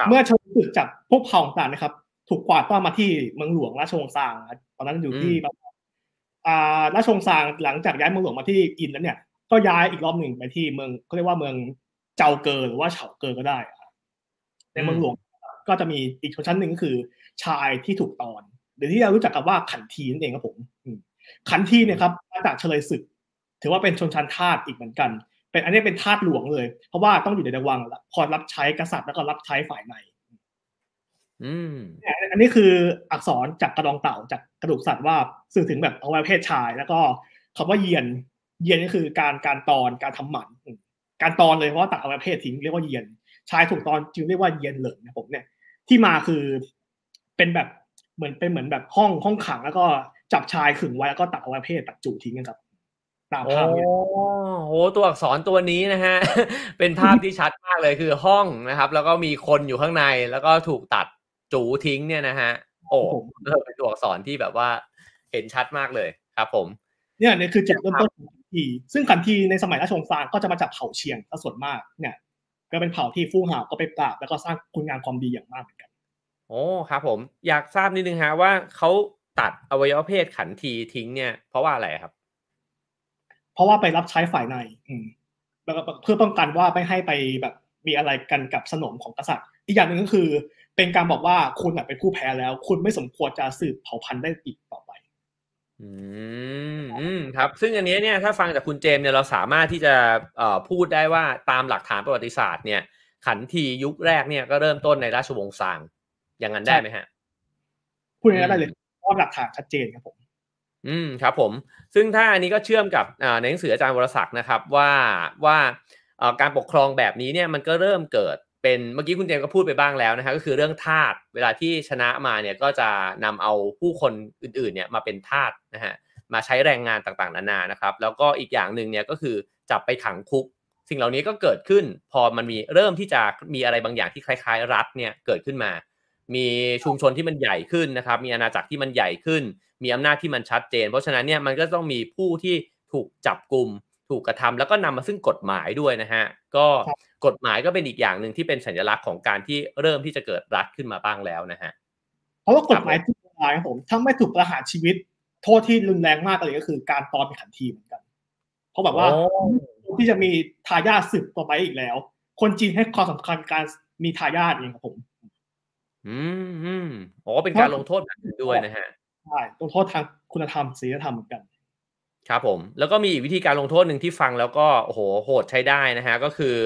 เมื่อชนศึกจากพวกเผ่าต่างนะครับ ถูกกวาดต้อนมาที่เมืองหลวงราชวงศ์ซางตอนนั้นอยู่ที่อ่า ราชวงศ์ซางหลังจากย้ายเมืองหลวงมาที่อินแล้วเนี่ย ก็ย้ายอีกรอบหนึ่งไปที่เมืองเขาเรียกว่าเมืองเจ้าเกอหรือว่าเฉาเกอก็ได้ในเมืองหลวงก็จะมีอีกชนชั้นหนึ่งก็คือ ชายที่ถูกตอน หรือที่เรารู้จักกันว่าขันทีนั่นเองครับผมขันทีเนี่ยครับมาจากเฉลยศึก ถือว่าเป็นชนชั้นทาสอีกเหมือนกัน เป็นอันนี้เป็นทาสหลวงเลย เพราะว่าต้องอยู่ในระวังคอยรับใช้กษัตริย์แล้วก็รับใช้ฝ่ายใน อืมอันนี้คืออักษรจากกระดองเต่าจากกระดูกสัตว์ว่าสื่อถึงแบบอวัยวะเพศชาย แล้วก็คำว่าเยียน เยียนก็คือการการตอนการทำหมัน การตอนเลยเพราะว่าตัดอวัยวะเพศทิ้งเรียกว่าเยียน ชายถูกตอนจึงเรียกว่าเยียนเหลิงนะผมเนี่ย ที่มาคือเป็นแบบเหมือนเป็นเหมือนแบบห้องห้องขัง แล้วก็จับชายขึงไว้แล้วก็ตัดอวัยวะเพศตัดจูทิ้งกันครับตามภาพเนี่ยโอ้โห ตัวอักษรตัวนี้นะฮะ เป็นภาพที่ชัดมากเลยคือห้องนะครับ แล้วก็มีคนอยู่ข้างในแล้วก็ถูกตัด จูทิ้งเนี่ยนะฮะ โอ้เออเป็นตัวอักษรที่แบบว่าเห็นชัดมากเลยครับ ผม เนี่ยเนี่ยคือจุดเริ่มต้นของขันที ซึ่งขันทีในสมัยราชวงศ์ซางก็จะมาจากเผ่าเชียงซะส่วนมากเนี่ยก็เป็นเผ่าที่ฟู่หาวก็ไปปราบแล้วก็สร้างคุณงามความดีอย่างมากเหมือนกัน โอ้ครับ ผม อยากทราบนิดนึงฮะว่าเขาตัดอวัยวะเพศขันทีทิ้งเนี่ย เพราะว่าอะไรครับ เพราะว่าไปรับใช้ฝ่ายใน อืมแล้วก็เพื่อป้องกันว่าไม่ให้ไปแบบ มีอะไรกันกับสนมของกษัตริย์ อีกอย่างหนึ่งก็คือ เป็นการบอกว่าคุณเป็นผู้แพ้แล้ว คุณไม่สมควรจะสืบเผ่าพันธุ์ได้อีกต่อไป อืมอืมครับ ซึ่งอันนี้เนี่ยถ้าฟังจากคุณเจมเนี่ยเราสามารถที่จะเอ่อพูดได้ว่าตามหลักฐานประวัติศาสตร์เนี่ย ขันทียุคแรกเนี่ยก็เริ่มต้นในราชวงศ์ซางอย่างนั้นได้ไหมฮะพูดง่ายๆได้เลยเพราะหลักฐานชัดเจนครับผมอืมครับผม ซึ่งถ้าอันนี้ก็เชื่อมกับในหนังสืออาจารย์วรศักดิ์นะครับว่าว่า การปกครองแบบนี้เนี่ยมันก็เริ่มเกิดเป็นเมื่อกี้คุณเจมก็พูดไปบ้างแล้วนะฮะก็คือเรื่องทาสเวลาที่ชนะมาเนี่ยก็จะนำเอาผู้คนอื่นๆเนี่ยมาเป็นทาสนะฮะมาใช้แรงงานต่างๆนานานะครับ แล้วก็อีกอย่างหนึ่งเนี่ยก็คือจับไปขังคุก สิ่งเหล่านี้ก็เกิดขึ้น พอมันมีเริ่มที่จะมีอะไรบางอย่างที่คล้าย ๆ รัฐเนี่ยเกิดขึ้นมา มีชุมชนที่มันใหญ่ขึ้นนะครับ มีอาณาจักรที่มันใหญ่ขึ้น มีอำนาจที่มันชัดเจน เพราะฉะนั้นเนี่ยมันก็ต้องมีผู้ที่ถูกจับกลุ่ม ถูกกระทำแล้วก็นำมาซึ่งกฎหมายด้วยนะฮะก็กฎหมายก็เป็นอีกอย่างหนึ่งที่เป็นสัญลักษณ์ของการที่เริ่มที่จะเกิดรัฐขึ้นมาบ้างแล้วนะฮะเพราะว่ากฎหมายที่ร้ายครับผมถ้าไม่ถูกประหารชีวิต โทษที่รุนแรงมากเลยก็คือ การตอนเป็นขันทีเหมือนกัน เพราะแบบว่าที่จะมีทายาทสืบต่อไปอีกแล้ว คนจีนให้ความสำคัญการมีทายาทเองครับผม อืมอืมอ๋อเป็นการลงโทษแบบนี้ด้วยนะฮะใช่ลงโทษทางคุณธรรมศีลธรรมเหมือนกัน ครับผม แล้วก็มีอีกวิธีการลงโทษหนึ่งที่ฟังแล้วก็โอ้โหโหดใช้ได้นะฮะก็คือ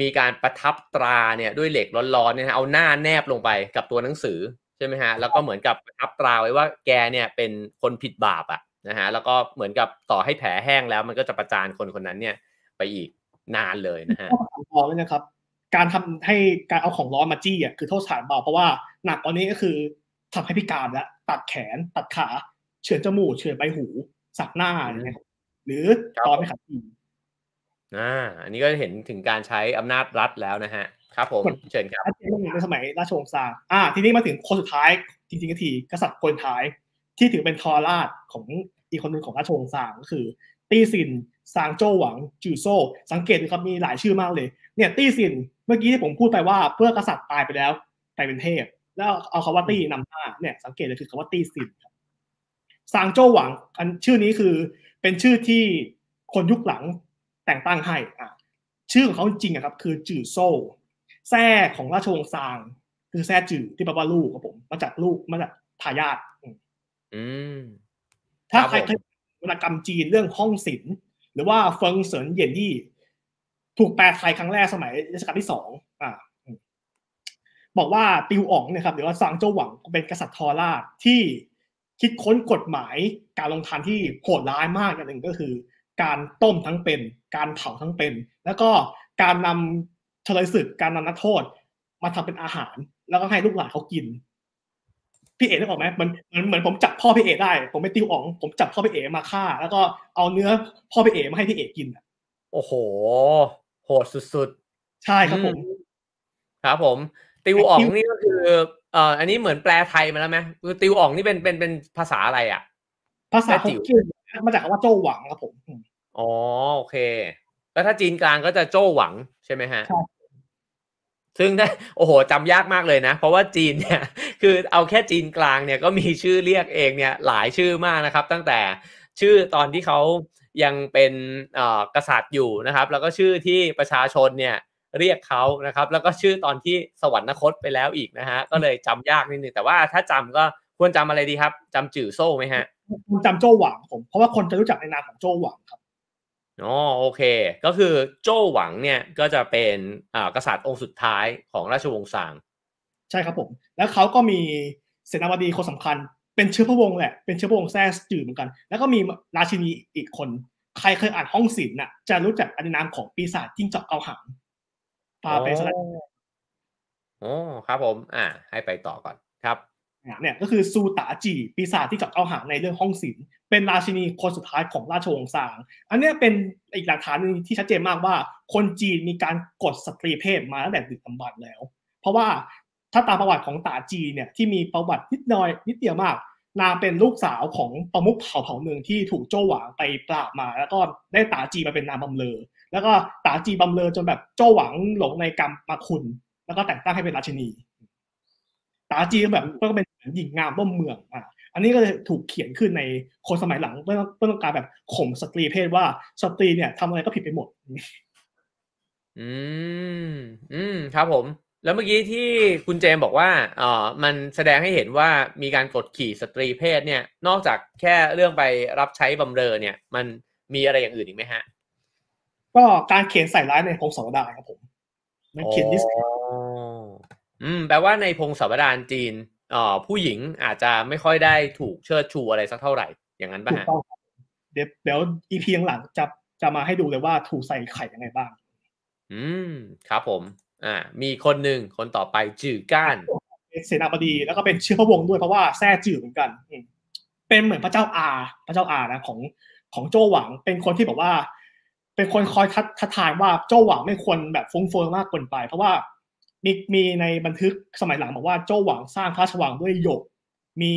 มีการประทับตราเนี่ยด้วยเหล็กร้อนๆเนี่ยเอาหน้าแนบลงไปกับตัวหนังสือใช่ไหมฮะแล้วก็เหมือนกับประทับตราไว้ว่าแกเนี่ยเป็นคนผิดบาปอะนะฮะแล้วก็เหมือนกับต่อให้แผลแห้งแล้ว มันก็จะประจานคนคนนั้นเนี่ยไปอีกนานเลยนะฮะโทษฐานเลยนะครับ การทำให้การเอาของร้อนมาจี้อะคือโทษฐานเบาเพราะว่าหนักกว่านี้ก็คือทำให้พิการแล้วตัดแขนตัดขา เฉือนจมูกเฉือนใบหู สักหน้าอย่างเงี้ยหรือครับตอนไม่ขัดขืนอ่าอันนี้ก็เห็นถึงการใช้อำนาจรัฐแล้วนะฮะ ครับผมเชิญครับชัดเจนมากในสมัยราชวงศ์ซางอ่า ทีนี้มาถึงคนสุดท้ายจริงๆก็ทีกษัตริย์คนท้ายที่ถือเป็นทรราชของอีกคนหนึ่งของราชวงศ์ซางก็คือ ตี้ซินซางโจวหวังจูโซ สังเกตดูครับมีหลายชื่อมากเลย เนี่ยตี้ซินเมื่อกี้ที่ผมพูดไปว่าเพื่อกษัตริย์ตายไปแล้วไปเป็นเทพ แล้วเอาคำว่าตี้นำหน้าเนี่ยสังเกตเลยคือคำว่าตี้ซินครับ ซางโจวหวังอันชื่อนี้คือเป็นชื่อที่คนยุคหลังแต่งตั้งให้อ่าชื่อของเขาจริงๆอะครับ คือจื่อโซ่แท้ของราชวงศ์ซาง คือแท้จื่อที่แปลว่าลูกครับผม มาจากลูกมาจากทายาทอืมอืมถ้าครับใครผมเคยวรรณกรรมจีนเรื่องห้องศิลป์หรือว่าเฟิงเสินเหยียนยี่ถูกแปลไทยครั้งแรกสมัยรัชกาลที่สองอ่าอืมบอกว่าติวอ๋องเนี่ยครับหรือว่าซางโจวหวังเป็นกษัตริย์ทอราชที่ คิดค้นกฎหมายการลงทันที่โหดร้ายมากอย่างหนึ่งก็คือ การต้มทั้งเป็น การเผาทั้งเป็น แล้วก็การนำเฉลยศึกการนำนักโทษ มาทำเป็นอาหาร แล้วก็ให้ลูกหลานเขากินพี่เอ๋ได้บอกไหมมันเหมือนเหมือนผมจับพ่อพี่เอ๋ได้ ผมไปติวอ๋องผมจับพ่อพี่เอ๋มาฆ่า แล้วก็เอาเนื้อพ่อพี่เอ๋มาให้พี่เอ๋กินอะโอ้โห โหดสุดใช่ครับผมอืมๆครับผม ติวอ่องนี่ก็คือ เอ่ออันนี้เหมือนแปลไทยมาแล้วไหมคือติวอ่องนี่เป็นเป็นเป็นภาษาอะไรอะ ภาษาแม่ฮจิ๋กวเกี้ยนมาจากคำว่าโจวหวังครับผมอืมอ๋อโอเค แล้วถ้าจีนกลางก็จะโจ้หวังใช่ไหมฮะใช่ซึ่งได้โอ้โหจำยากมากเลยนะ เพราะว่าจีนเนี่ย คือเอาแค่จีนกลางเนี่ยก็มีชื่อเรียกเองเนี่ย หลายชื่อมากนะครับ ตั้งแต่ชื่อตอนที่เขายังเป็นเอ่อกษัตริย์อยู่นะครับ แล้วก็ชื่อที่ประชาชนเนี่ย เรียกเขานะครับ แล้วก็ชื่อตอนที่สวรรคตไปแล้วอีกนะฮะ ก็เลยจำยากนิดนึง แต่ว่าถ้าจำก็ควรจำอะไรดีครับจำจื่อโซ่ไหมฮะผมจำโจวหวังผม เพราะว่าคนจะรู้จักในนามของโจวหวังครับอ๋อโอเค ก็คือโจ้หวังเนี่ยก็จะเป็นอ่ากษัตริย์องค์สุดท้ายของราชวงศ์ซางใช่ครับผม แล้วเขาก็มีเสนาบดีคนสำคัญ เป็นเชื้อพระวงศ์แหละเป็นเชื้อพระวงศ์แท้จื่อเหมือนกัน แล้วก็มีราชินีอีกคน ใครเคยอ่านห้องศิลป์น่ะจะรู้จักอนามของปีศาจจิ้งจอกเกาหาง พาไปสลัดอ๋อครับผม อ่า ให้ไปต่อก่อนครับเนี่ยก็คือซูตาจีปีศาจที่จับเกาหางในเรื่องห้องศิลป์เป็นราชินีคนสุดท้ายของราชวงศ์ซาง อันเนี้ยเป็นอีกหลักฐานหนึงที่ชัดเจนมากว่า คนจีนมีการกดสตรีเพศมาตั้งแต่ดึกดำบรรพ์แล้ว เพราะว่าถ้าตามประวัติของตาจีเนี่ยที่มีประวัตินิดหน่อยนิดเดียวมาก นางเป็นลูกสาวของประมุขเผ่าเผ่าหนึ่งที่ถูกโจ้หวางไปปราบมา แล้วก็ได้ตาจีมาเป็นนางบำเลอ แล้วก็ตาจีบำเลอจนแบบโจ้หวังหลงในกรรมมาคุณ แล้วก็แต่งตั้งให้เป็นราชินี ตาจีก็แบบก็เป็นหญิงงามร่มเมืองอะอันนี้ก็เลยถูกเขียนขึ้นในคนสมัยหลังเพื่อเพื่อต้องการแบบข่มสตรีเพศว่าสตรีเนี่ยทำอะไรก็ผิดไปหมด อืม อืม ครับผม แล้วเมื่อกี้ที่คุณเจมบอกว่าเอ่อมันแสดงให้เห็นว่ามีการกดขี่สตรีเพศเนี่ย นอกจากแค่เรื่องไปรับใช้บำเรอเนี่ย มันมีอะไรอย่างอื่นอีกไหมฮะ ก็การเขียนใส่ร้ายในพงศาวดารครับผมมันเขียนดิสอ๋ออืมแปลว่าในพงศาวดารจีนเอ่อผู้หญิงอาจจะไม่ค่อยได้ถูกเชิดชูอะไรสักเท่าไหร่ อย่างนั้นป่ะถูกฮะต้องครับเดี๋ยวเดี๋ยวอีพีหลังๆจะจะมาให้ดูเลยว่าถูกใส่ไข่ยังไงบ้าง อืม ครับผม อ่า มีคนหนึ่งคนต่อไปจื่อก้านเป็นเสนาบดีแล้วก็เป็นเชื้อพระวงศ์ด้วยเพราะว่าแท้จื่อเหมือนกันอืมเป็นเหมือนพระเจ้าอา พระเจ้าอานะของของโจหวังเป็นคนที่แบบว่า เป็นคนคอยทัดทัดทายว่าโจหวังไม่ควรแบบฟุ้งเฟ้อมากเกินไป เพราะว่ามีมีในบันทึกสมัยหลังบอกว่าโจหวังสร้างพระราชวังด้วยหยก มี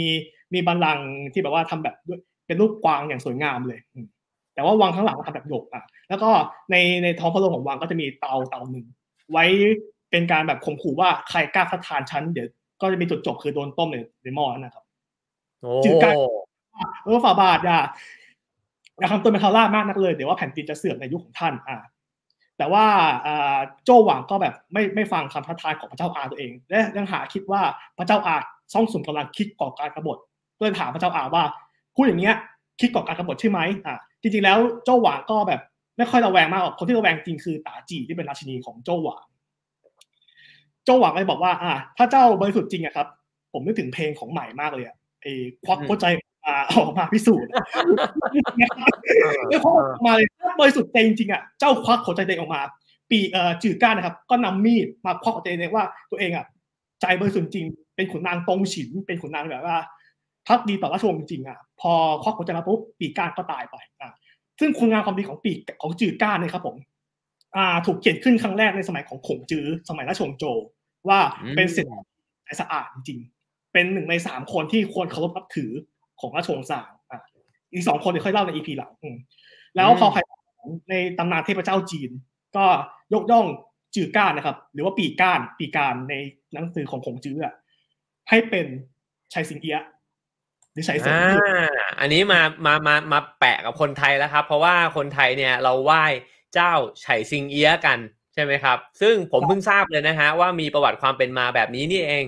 มีบัลลังก์ที่แบบว่าทำแบบด้วยเป็นรูปกวางอย่างสวยงามเลยอืมแต่ว่าวังข้างหลังก็ทำแบบหยกอะ แล้วก็ในในท้องพระโรงของวังก็จะมีเตาเตาหนึ่งไว้เป็นการแบบข่มขู่ว่าใครกล้าทัดทานฉันเดี๋ยวก็จะมีจุดจบคือโดนต้มในในหม้อนั่นนะครับโอ้จื่อก้านเออฝ่าบาทอ ย่าอย่าทำตัวเป็นคาร่ามากนักเลยเดี๋ยวว่าแผ่นดินจะเสื่อมในยุคของท่านอ่าแต่ว่าโจหวังก็แบบไม่ไม่ฟังคำท้าทายของพระเจ้าอาตัวเอง และยังหาคิดว่าพระเจ้าอาซ่องสุมกำลังคิดก่อการกบฏก็เลยถามพระเจ้าอาว่าพูดอย่างเงี้ยคิดก่อการกบฏใช่ไหมอ่าจริงๆแล้วโจหวังก็แบบไม่ค่อยระแวงมากคนที่ระแวงจริงคือตาจีที่เป็นราชินีของโจหวังโจหวังเลยบอกว่า อ่า ถ้าเจ้าบริสุทธิ์จริงอะครับ ผมนึกถึงเพลงของใหม่มากเลยอะไอ้ควักหัวใจ มาออกมาพิสูจน์แล้วพอออกมาเลยถ้าบริสุทธิ์ใจจริงๆอะเจ้าควักหัวใจเด็กออกมา ปีเอ่อจืดก้านนะครับ ก็นำมีดมาควักหัวใจเด็กว่าตัวเองอะใจบริสุทธิ์จริง เป็นขุนนางตรงฉิน เป็นขุนนางแบบว่าพักดีต่อราชวงศ์จริงอะพอควักหัวใจมาปุ๊บปีก้านก็ตายไปอะซึ่งคุณงามความดีของปีของจืดก้านเนี่ยครับผมอ่าถูกเขียนขึ้นครั้งแรกในสมัยของขงจื้อสมัยราชวงศ์โจ ว่าเป็นเสร็จสะอาดจริง เป็นหนึ่งในสามคนที่ควรเคารพนับถือ ของราชวงศ์ซางอะอีกสองคนเดี๋ยวค่อยเล่าในอีพีหลังแล้วพอภายในตำนานเทพเจ้าจีน ก็ยกย่องจือก้านนะครับ หรือว่าปีก้านปีการในหนังสือของขงจื้ออะให้เป็นชัยสิงเอียหรือชัยสิงอันนี้มามามามาแปะกับคนไทยแล้วครับ เพราะว่าคนไทยเนี่ยเราไหว้เจ้าไฉสิงเอียกันใช่ไหมครับ ซึ่งผมเพิ่งทราบเลยนะฮะว่ามีประวัติความเป็นมาแบบนี้นี่เอง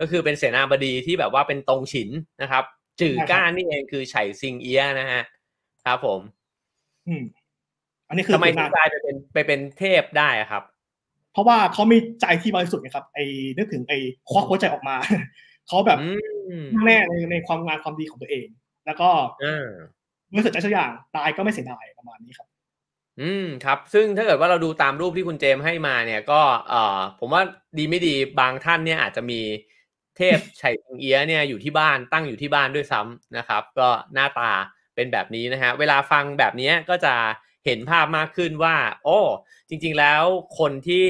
ก็คือเป็นเสนาบดีที่แบบว่าเป็นตรงฉินนะครับ จื่อก้านนี่เองคือไฉซิงเอียนะฮะครับผม อืม อันนี้คือทำไมถึงกลายไปเป็นไปเป็นเทพได้ครับ เพราะว่าเขามีใจที่บริสุทธิ์นะครับ ไอ้นึกถึงไอ้ควักหัวใจออกมาเขาแบบแน่ในในความงานความดีของตัวเอง แล้วก็เมื่อสุดใจสักอย่างตายก็ไม่เสียดายประมาณนี้ครับ อืมครับ ซึ่งถ้าเกิดว่าเราดูตามรูปที่คุณเจมให้มาเนี่ย ก็เอ่อผมว่าดีไม่ดีบางท่านเนี่ยอาจจะมี เทพชัยเอียเนี่ยอยู่ที่บ้านตั้งอยู่ที่บ้านด้วยซ้ำนะครับ ก็หน้าตาเป็นแบบนี้นะฮะเวลาฟังแบบนี้ก็จะเห็นภาพมากขึ้นว่า โอ้จริง ๆ แล้วคนที่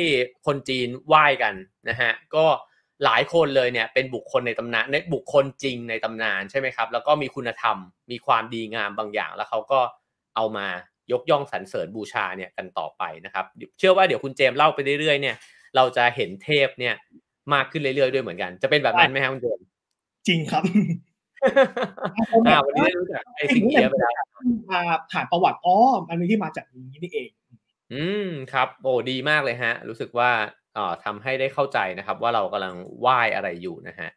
คนจีนไหว้กันนะฮะก็หลายคนเลยเนี่ยเป็นบุคคลในตำนานในบุคคลจริงในตำนานใช่ไหมครับ แล้วก็มีคุณธรรม มีความดีงามบางอย่าง แล้วเขาก็เอามายกย่องสรรเสริญบูชาเนี่ยกันต่อไปนะครับ เชื่อว่าเดี๋ยวคุณเจมเล่าไปเรื่อยๆเนี่ย เราจะเห็นเทพเนี่ย มากขึ้นเรื่อยๆด้วยเหมือนกัน จะเป็นแบบนั้นไหมครับคุณเจมจริงครับวันนี้รู้จักไอ้สิ่งนี้ไปแล้วมาผ่านประวัติอ๋อมันมีที่มาจากนี้นี่เอง อืมครับโอ้ดีมากเลยฮะ รู้สึกว่าอ่อทำให้ได้เข้าใจนะครับ ว่าเรากำลังไหว้อะไรอยู่นะฮะ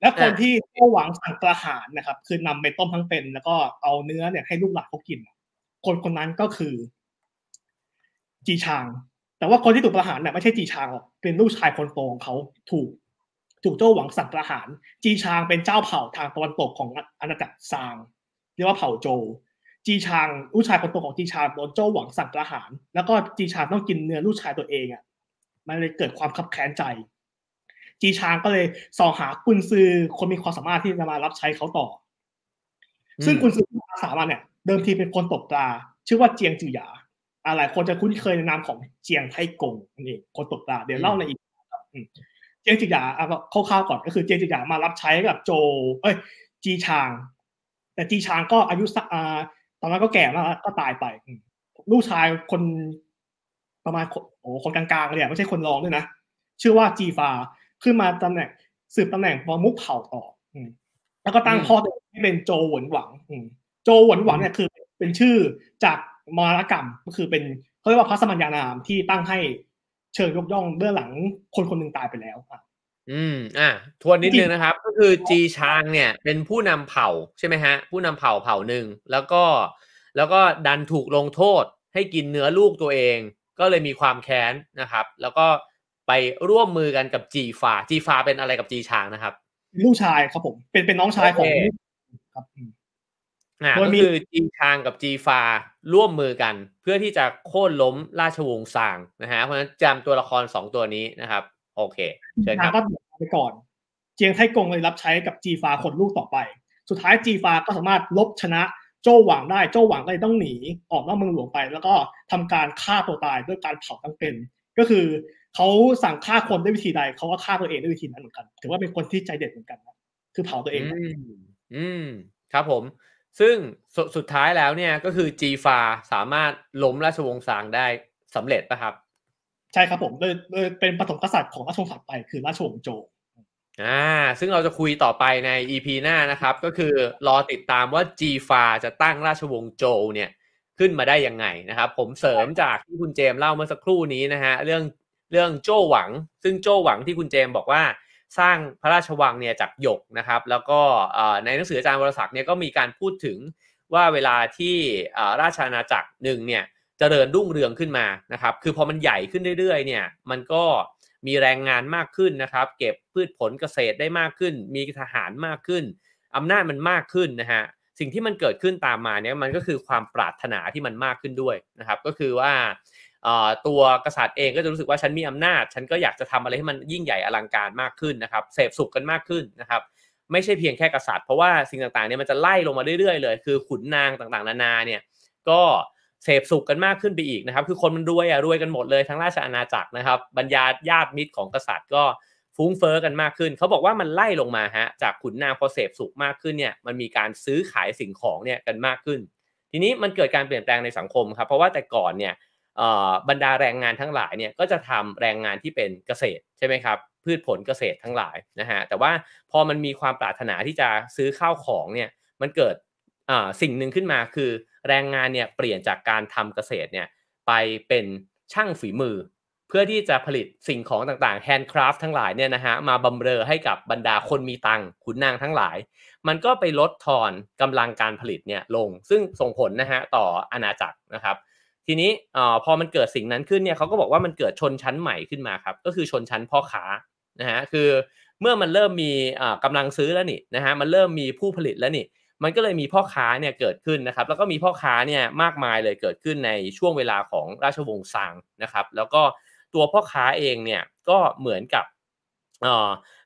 แล้วคนที่เข้าหวังสั่งประหารนะครับ คือนำไปต้มทั้งเป็น แล้วก็เอาเนื้อเนี่ยให้ลูกหลานเขากิน คนคนนั้นก็คือ จีชาง แต่ว่าคนที่ถูกประหารเนี่ยไม่ใช่จีชางหรอกเป็นลูกชายคนโตของเขาถูกถูกโจ้หวังสั่งประหาร จีชางเป็นเจ้าเผ่าทางตะวันตกของอาณาจักรซาง เรียกว่าเผ่าโจ จีชางลูกชายคนโตของจีชางโดนโจ้หวังสั่งประหาร แล้วก็จีชางต้องกินเนื้อลูกชายตัวเองอะมันเลยเกิดความขับแค้นใจ จีชางก็เลยส่องหากุนซือคนมีความสามารถที่จะมารับใช้เขาต่อ ซึ่งกุนซือที่อาสามาเนี่ย เดิมทีเป็นคนตกปลา ชื่อว่าเจียงจือหยา หลายคนจะคุ้นเคยในนามของเจียงไทกงนั่นเองคนตกปลาเดี๋ยวเล่าในอีกครับเจียงจิหยาเอาคร่าวๆก่อนก็คือเจียงจิหยามารับใช้กับโจ เอ้ย จีชาง แต่จีชางก็อายุสักตอนนั้นก็แก่มากก็ตายไปลูกชายคนประมาณโอ้คนกลางๆเลยไม่ใช่คนรองด้วยนะชื่อว่าจีฟาขึ้นมาตำแหน่งสืบตำแหน่งปอมุกเผ่าต่อแล้วก็ตั้งพ่อตัวให้เป็นโจหวนหวังโจหวนหวังเนี่ยคือเป็นชื่อจาก มรกรรมก็คือเป็นเขาเรียกว่าพระสมัญญานามที่ตั้งให้เชิญยกย่องเบื้องหลังคนคนหนึ่งตายไปแล้วอะอืมอะทวนนิดนึงนะครับ ก็คือจีชางเนี่ยเป็นผู้นำเผ่าใช่ไหมฮะ ผู้นำเผ่าเผ่าหนึ่งแล้วก็แล้วก็ดันถูกลงโทษให้กินเนื้อลูกตัวเอง ก็เลยมีความแค้นนะครับ แล้วก็ไปร่วมมือกันกับจีฟาจีฟาเป็นอะไรกับจีชางนะครับ ลูกชายครับผม เป็นเป็นน้องชายของครับ อ่าก็คือจีชางกับจีฟาร่วมมือกัน เพื่อที่จะโค่นล้มราชวงศ์ซางนะฮะเพราะฉะนั้นจำตัวละครสองตัวนี้นะครับ โอเคเชิญครับก็ไปก่อน เจียงไทกงเลยรับใช้กับจีฟาคนลูกต่อไป สุดท้ายจีฟาก็สามารถลบชนะโจหวังได้โจหวังก็เลยต้องหนีออกนอกเมืองหลวงไป แล้วก็ทำการฆ่าตัวตายด้วยการเผาทั้งเป็น ก็คือเขาสั่งฆ่าคนด้วยวิธีใดเขาก็ฆ่าตัวเองด้วยวิธีนั้นเหมือนกัน ถือว่าเป็นคนที่ใจเด็ดเหมือนกันคือเผาตัวเอง อืมครับผม ซึ่งสสุดท้ายแล้วเนี่ยก็คือจีฟาสามารถล้มราชวงศ์ซางได้สำเร็จปะครับ ใช่ครับผมโดยโดยเป็นปฐมกษัตริย์ของราชวงศ์ถัดไปคือราชวงศ์โจอ่าซึ่งเราจะคุยต่อไปใน EP หน้านะครับ ก็คือรอติดตามว่าจีฟาจะตั้งราชวงศ์โจเนี่ยขึ้นมาได้ยังไงนะครับ ผมเสริมจากที่คุณเจมเล่าเมื่อสักครู่นี้นะฮะเรื่องเรื่องโจ้หวัง ซึ่งโจ้หวังที่คุณเจมบอกว่า สร้างพระราชวังเนี่ยจากหยกนะครับ แล้วก็ในหนังสืออาจารย์วรศักดิ์เนี่ยก็มีการพูดถึงว่าเวลาที่ราชอาณาจักรหนึ่งเนี่ยจเจริญรุ่งเรืองขึ้นมานะครับ คือพอมันใหญ่ขึ้นเรื่อยๆเนี่ยมันก็มีแรงงานมากขึ้นนะครับ เก็บพืชผลเกษตรได้มากขึ้น มีทหารมากขึ้นอำนาจมันมากขึ้นนะฮะสิ่งที่มันเกิดขึ้นตามมาเนี่ยมันก็คือความปรารถนาที่มันมากขึ้นด้วยนะครับ ก็คือว่า ตัวกษัตริย์เองก็จะรู้สึกว่าฉันมีอำนาจ ฉันก็อยากจะทำอะไรให้มันยิ่งใหญ่อลังการมากขึ้นนะครับเสพสุขกันมากขึ้นนะครับไม่ใช่เพียงแค่กษัตริย์เพราะว่าสิ่งต่างๆเนี่ยมันจะไล่ลงมาเรื่อยๆเลย คือขุนนางต่างๆ นานาเนี่ยก็เสพสุขกันมากขึ้นไปอีกนะครับ คือคนมันรวยอะรวยกันหมดเลยทั้งราชอาณาจักรนะครับบรรดาญาติมิตรของกษัตริย์ก็ฟุ้งเฟอ้อกันมากขึ้น เขาบอกว่ามันไล่ลงมาฮะจากขุนนางพอเสพสุขมากขึ้นเนี่ยมันมีการซื้อขายสิ่งของเนี่ยกันมากขึ้น ทีนี้มันเกิดการเปลี่ยนแปลงในสังคมครับเพราะว่าแต่ก่อนเนี่ย บรรดาแรงงานทั้งหลายเนี่ยก็จะทำแรงงานที่เป็นเกษตรใช่ไหมครับพืชผลเกษตรทั้งหลายนะฮะแต่ว่าพอมันมีความปรารถนาที่จะซื้อข้าวของเนี่ยมันเกิดสิ่งหนึ่งขึ้นมาคือ แรงงานเนี่ยเปลี่ยนจากการทำเกษตรเนี่ยไปเป็นช่างฝีมือ เพื่อที่จะผลิตสิ่งของต่างๆแฮนด์คราฟทั้งหลายเนี่ยนะฮะมาบำเรอให้กับบรรดาคนมีตังขุนนางทั้งหลาย มันก็ไปลดทอนกำลังการผลิตเนี่ยลง ซึ่งส่งผลนะฮะต่ออาณาจักรนะครับ ทีนี้พอมันเกิดสิ่งนั้นขึ้นเนี่ยเขาก็บอกว่ามันเกิดชนชั้นใหม่ขึ้นมาครับ ก็คือชนชั้นพ่อค้านะฮะคือเมื่อมันเริ่มมีกำลังซื้อแล้วนี่นะฮะมันเริ่มมีผู้ผลิตแล้วนี่ มันก็เลยมีพ่อค้าเนี่ยเกิดขึ้นนะครับ แล้วก็มีพ่อค้าเนี่ยมากมายเลยเกิดขึ้นในช่วงเวลาของราชวงศ์ซางนะครับ แล้วก็ตัวพ่อค้าเองเนี่ยก็เหมือนกับ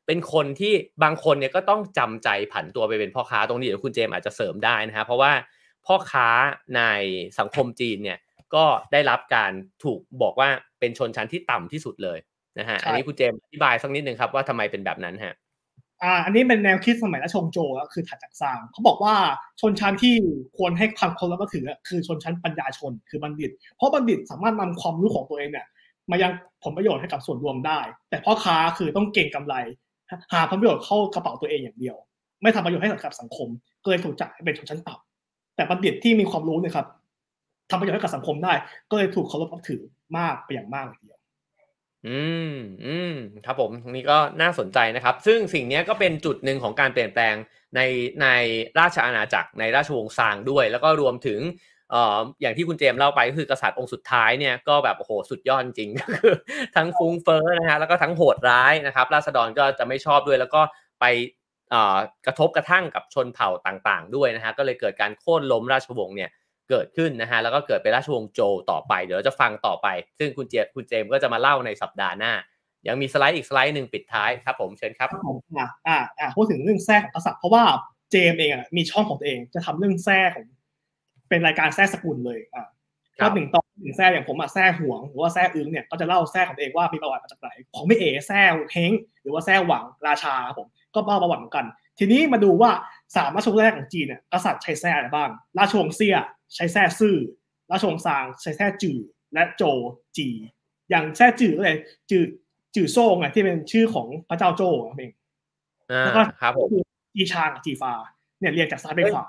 เป็นคนที่บางคนเนี่ยก็ต้องจำใจผันตัวไปเป็นพ่อค้าตรงนี้เดี๋ยวคุณเจมอาจจะเสริมได้นะฮะเพราะว่าพ่อค้าในสังคมจีนเนี่ย ก็ได้รับการถูกบอกว่าเป็นชนชั้นที่ต่ำที่สุดเลยนะฮะอันนี้คุณเจมอธิบายสักนิดหนึ่งครับว่าทำไมเป็นแบบนั้นฮะอ่าอันนี้เป็นแนวคิดสมัยราชวงศ์โจวคือถัดจากซางเขาบอกว่าชนชั้นที่ควรให้ความเคารพแล้วก็ถือคือชนชั้นปัญญาชนคือบัณฑิต เพราะบัณฑิตสามารถนำความรู้ของตัวเองเนี่ยมายังผลประโยชน์ให้กับส่วนรวมได้ แต่พ่อค้าคือต้องเก่งกำไร หาผลประโยชน์เข้ากระเป๋าตัวเองอย่างเดียว ไม่ทำประโยชน์ให้กับสังคมก็เลยถูกจัดเป็นชนชั้นต่ำแต่บัณฑิตที่มีความรู้เนี่ยครับ ทำประโยชน์ให้กับสังคมได้ ก็เลยถูกเคารพนับถือมากไปอย่างมากเลยทีเดียวอืมอืมครับผมตรงนี้ก็น่าสนใจนะครับ ซึ่งสิ่งนี้ก็เป็นจุดหนึ่งของการเปลี่ยนแปลงในในราชอาณาจักรในราชวงศ์ซางด้วย แล้วก็รวมถึงเอ่ออย่างที่คุณเจมเล่าไปก็คือกษัตริย์องค์สุดท้ายเนี่ยก็แบบโอ้โหสุดยอดจริงก็คือทั้งฟุ้งเฟ้อนะฮะแล้วก็ทั้งโหดร้ายนะครับ ราษฎรก็จะไม่ชอบด้วย แล้วก็ไปกระทบกระทั่งกับชนเผ่าต่างๆ ด้วยนะฮะก็เลยเกิดการโค่นล้มราชวงศ์เนี่ย เกิดขึ้นนะฮะแล้วก็เกิดเป็นราชวงศ์โจต่อไป เดี๋ยวเราจะฟังต่อไป ซึ่งคุณเจคุณเจมก็จะมาเล่าในสัปดาห์หน้า ยังมีสไลด์อีกสไลด์หนึ่งปิดท้ายครับผมเชิญครับผมอ่าอ่าอ่าพูดถึงเรื่องแท้ของกษัตริย์เพราะว่าเจมเองอะมีช่องของตัวเองจะทำเรื่องแท้ของ เป็นรายการแท้สกุลเลยอ่าก็หนึ่งตอนหนึ่งแท้อย่างผมอะแท้ห่วงหรือว่าแท้อึ้งเนี่ยก็จะเล่าแท้ของตัวเองว่ามีประวัติมาจากไหนของไม่เอ๋แท้เฮงหรือว่าแท้หวังราชาครับผมก็เล่าประวัติเหมือนกัน ทีนี้มาดูว่าสามราชวงศ์แรกของจีนเนี่ยกษัตริย์ใช้แท้อะไรบ้าง ราชวงศ์เซี่ย ใช้แท้ซื่อราชวงศ์ซางใช้แท้จื่อและโจจี อย่างแท้จื่อก็เลยจื่อจื่อโซ่ไงที่เป็นชื่อของพระเจ้าโจ้เองแล้วก็ครับผมจีชางกับจีฟา เนี่ยเรียงจากซ้ายไปขวา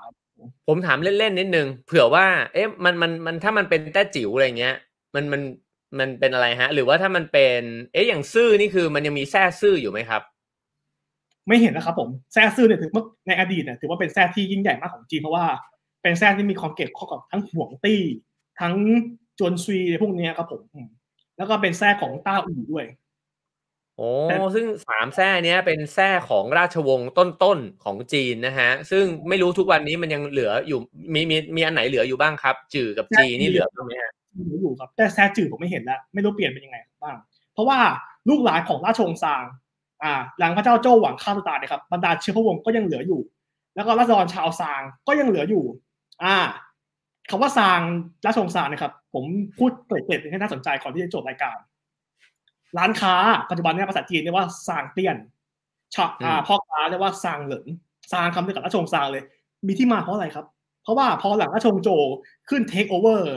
ผมถามเล่นๆนิดนึงเผื่อว่า เอ๊ะมันมันมันถ้ามันเป็นแต้จิ๋วอะไรเงี้ย มันมันมันเป็นอะไรฮะ หรือว่าถ้ามันเป็น เอ๊ะอย่างซื่อนี่คือมันยังมีแท้ซื่ออยู่ไหมครับ ไม่เห็นนะครับผมแท้ซื่อเนี่ยถือว่าในอดีตเนี่ยถือว่าเป็นแท้ที่ยิ่งใหญ่มากของจีนเพราะว่า เป็นแท้ที่มีความเก็บข้อกับทั้งห่วงตี้ ทั้งจวนซุยพวกนี้ครับผม แล้วก็เป็นแท้ของต้าอู่ด้วยโอ้ซึ่งสามแท้เนี้ยเป็นแท้ของราชวงศ์ต้นๆของจีนนะฮะ ซึ่งไม่รู้ทุกวันนี้มันยังเหลืออยู่มีมีมีอันไหนเหลืออยู่บ้างครับ จื่อกับจีนี่เหลือบ้างไหมฮะเหลืออยู่ครับ แต่แท้จื่อผมไม่เห็นแล้ว ไม่รู้เปลี่ยนเป็นยังไงบ้าง เพราะว่าลูกหลานของราชวงศ์ซาง อ่า หลังพระเจ้าโจ้หวังฆ่าตัวตายนะครับบรรดาเชื้อพระวงศ์ก็ยังเหลืออยู่ แล้วก็ราษฎรชาวซางก็ยังเหลืออยู่ อ่าคำว่าซางราชวงศ์ซางนะครับ ผมพูดเปิดๆให้น่าสนใจก่อนที่จะจบรายการ ร้านค้าปัจจุบันนี้ภาษาจีนเรียกว่า商店ชออ่าพ่อค้าเรียกว่า商人ซางคำเดียวกับราชวงศ์ซางเลย มีที่มาเพราะอะไรครับ เพราะว่าพอหลังราชวงศ์โจขึ้นเทคโอเวอร์